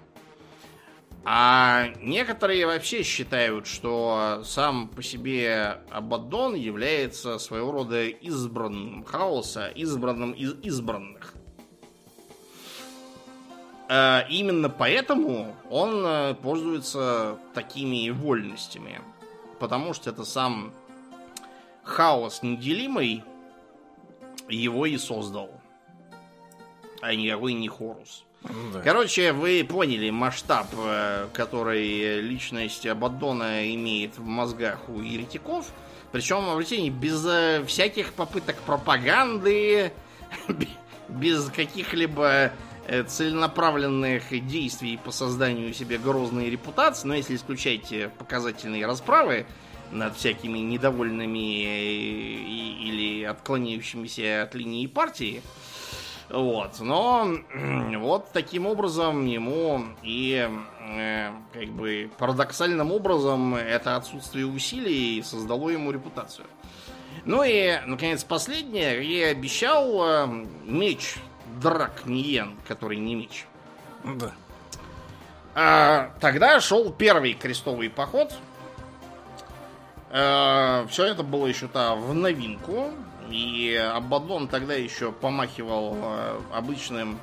А некоторые вообще считают, что сам по себе Абаддон является своего рода избранным хаоса, избранным из избранных. А именно поэтому он э, пользуется такими вольностями. Потому что это сам хаос неделимый его и создал. А никакой не Хорус. Ну, да. Короче, вы поняли масштаб, э, который личность Абаддона имеет в мозгах у еретиков. Причем, обратите, без э, всяких попыток пропаганды, без каких-либо э, целенаправленных действий по созданию себе грозной репутации, но если исключать показательные расправы, над всякими недовольными или отклоняющимися от линии партии. Вот. Но вот таким образом ему и э, как бы парадоксальным образом это отсутствие усилий создало ему репутацию. Ну и, наконец, последнее. Я обещал э, меч Дракниен, который не меч. Да. А, тогда шел первый крестовый поход. А, все это было еще-то в новинку. И Абадон тогда еще помахивал э, обычным,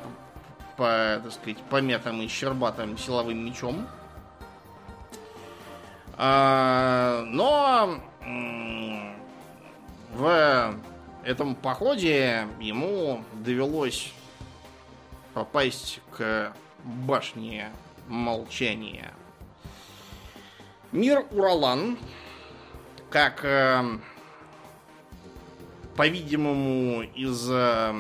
по, так сказать, пометам и щербатым силовым мечом. А, но в этом походе ему довелось попасть к башне молчания. Мир Уралан, как э, по-видимому, из э,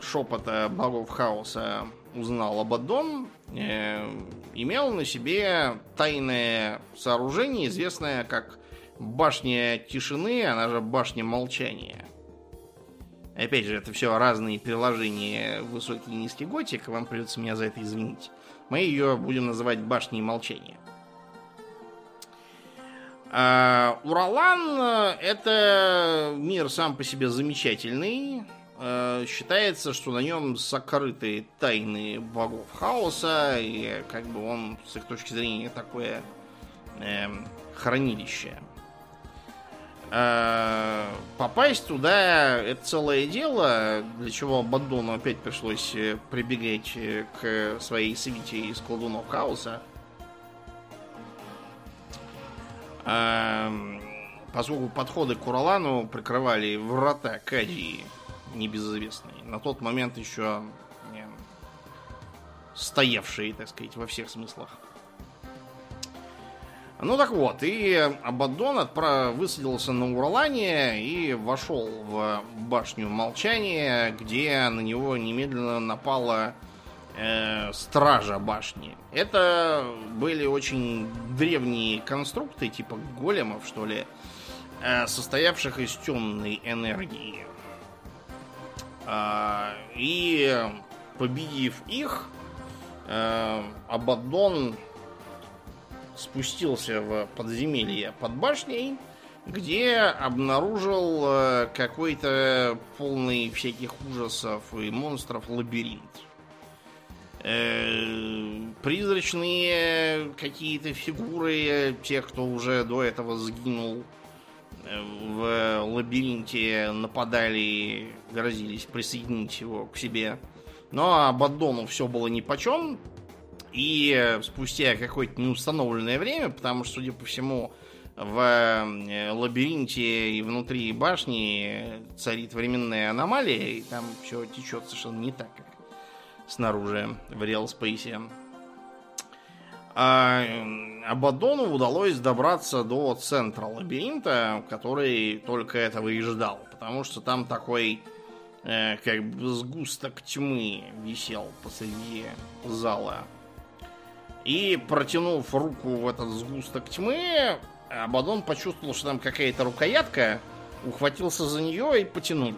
шепота богов хаоса узнал Абаддон, э, имел на себе тайное сооружение, известное как башня тишины, она же башня молчания. Опять же, это все разные приложения высокий и низкий готик, вам придется меня за это извинить. Мы ее будем называть башней молчания. А, Уралан э, это мир сам по себе замечательный. Э, считается, что на нем сокрыты тайны богов хаоса, и как бы он, с их точки зрения, такое э, хранилище. Э, попасть туда это целое дело, для чего Бандону опять пришлось прибегать к своей свите из колдунов хаоса. Поскольку подходы к Уралану прикрывали врата Кадии, небезызвестные, на тот момент еще не, стоявшие, так сказать, во всех смыслах. Ну так вот, и Абаддон отправ... высадился на Уралане и вошел в башню молчания, где на него немедленно напала э, стража башни. Это были очень древние конструкты, типа големов, что ли, э, состоявших из темной энергии. Э, и победив их, э, Абаддон спустился в подземелье под башней, где обнаружил э, какой-то полный всяких ужасов и монстров лабиринт. Э, призрачные какие-то фигуры тех, кто уже до этого сгинул э, в лабиринте, нападали, грозились присоединить его к себе. Но Абаддону все было нипочем, и спустя какое-то неустановленное время, потому что, судя по всему, в э, лабиринте и внутри башни царит временная аномалия, и там все течет совершенно не так, как снаружи в Real Space. А Абадону удалось добраться до центра лабиринта, который только этого и ждал. Потому что там такой э, как бы сгусток тьмы висел посреди зала. И протянув руку в этот сгусток тьмы, Абадон почувствовал, что там какая-то рукоятка, ухватился за нее и потянул.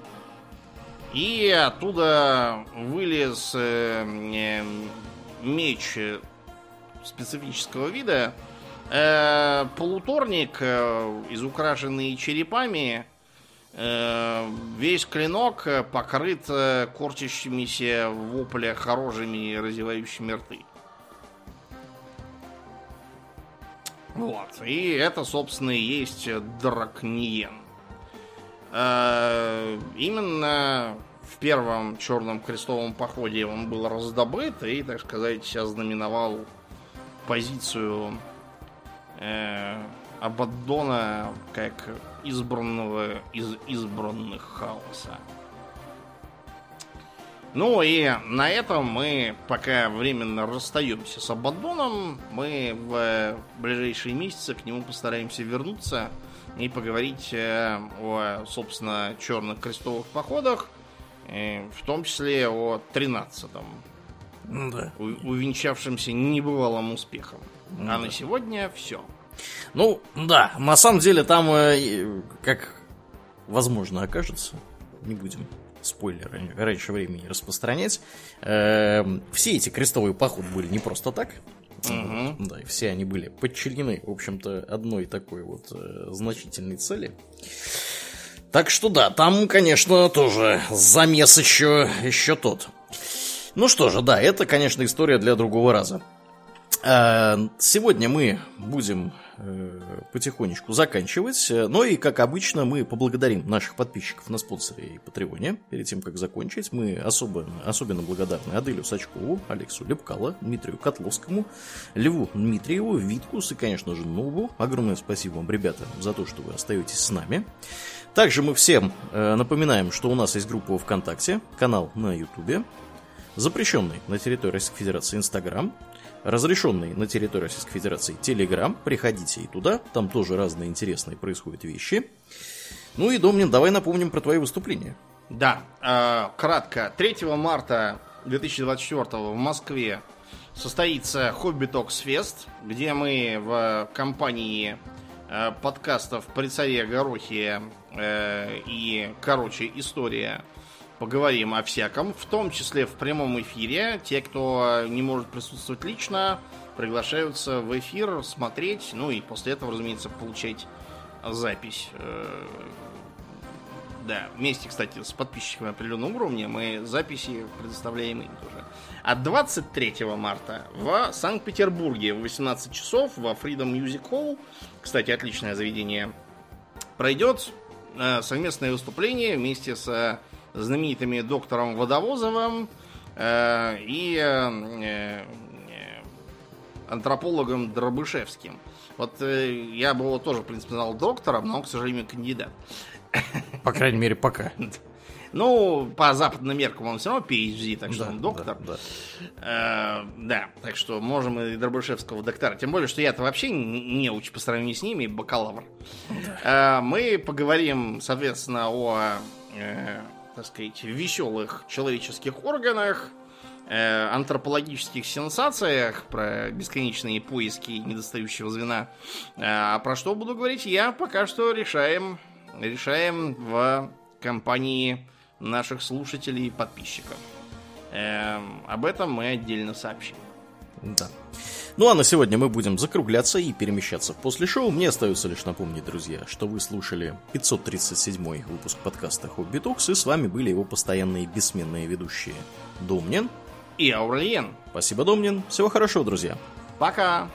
И оттуда вылез э, э, меч специфического вида, э, полуторник, э, изукрашенный черепами, э, весь клинок покрыт э, корчащимися в воплях хорожими разевающими рты. Вот. И это, собственно, и есть Дракниен. Э, именно в первом черном крестовом походе он был раздобыт и, так сказать, сейчас знаменовал позицию э, Абаддона как избранного из избранных хаоса. Ну и на этом мы пока временно расстаемся с Абаддоном. Мы в ближайшие месяцы к нему постараемся вернуться и поговорить э, о, собственно, черных крестовых походах, э, в том числе о 13-м, да. увенчавшемся небывалым успехом. А да. А на сегодня все. Ну, да, на самом деле там, э, как возможно окажется, не будем спойлеры раньше времени распространять. Э, все эти крестовые походы были не просто так. Угу. Да, и все они были подчинены, в общем-то, одной такой вот э, значительной цели. Так что да, там, конечно, тоже замес еще, еще тот. Ну что же, да, это, конечно, история для другого раза. Э, сегодня мы будем потихонечку заканчивать. Но и, как обычно, мы поблагодарим наших подписчиков на спонсоре и Патреоне. Перед тем, как закончить, мы особо, особенно благодарны Аделю Сачкову, Алексу Лепкало, Дмитрию Котловскому, Льву Дмитриеву, Виткус и, конечно же, Нубу. Огромное спасибо вам, ребята, за то, что вы остаетесь с нами. Также мы всем э, напоминаем, что у нас есть группа ВКонтакте, канал на Ютубе, запрещенный на территории Российской Федерации Инстаграм, разрешенный на территории Российской Федерации Телеграм. Приходите и туда, там тоже разные интересные происходят вещи. Ну и, Домнин, давай напомним про твои выступления. Да, э, кратко. 3 марта 2024 в Москве состоится Hobby Talks Fest, где мы в компании э, подкастов «При царе Горохе» э, и, короче, история поговорим о всяком, в том числе в прямом эфире. Те, кто не может присутствовать лично, приглашаются в эфир смотреть, ну и после этого, разумеется, получать запись. Э, да, вместе, кстати, с подписчиками определенного уровня мы записи предоставляем им тоже. А 23 марта в Санкт-Петербурге в 18 часов во Freedom Music Hall, кстати, отличное заведение, пройдет э, совместное выступление вместе с знаменитыми доктором Водовозовым э, и э, э, антропологом Дробышевским. Вот э, я бы его тоже, в принципе, знал доктором, но он, к сожалению, кандидат. По крайней мере, пока. Ну, по западным меркам он все равно PhD, так что да, он доктор. Да, да. Э, да, так что можем и Дробышевского доктора. Тем более, что я-то вообще не уч по сравнению с ними, бакалавр. Да. Э, мы поговорим, соответственно, о э, так сказать, веселых человеческих органах, э, антропологических сенсациях, про бесконечные поиски недостающего звена. Э, а про что буду говорить я, пока что решаем, решаем в компании наших слушателей и подписчиков. Э, об этом мы отдельно сообщим. Да. Ну а на сегодня мы будем закругляться и перемещаться после шоу. Мне остается лишь напомнить, друзья, что вы слушали 537 выпуск подкаста Хобби Токс, и с вами были его постоянные бессменные ведущие Домнин и Аурлиен. Спасибо, Домнин. Всего хорошего, друзья. Пока.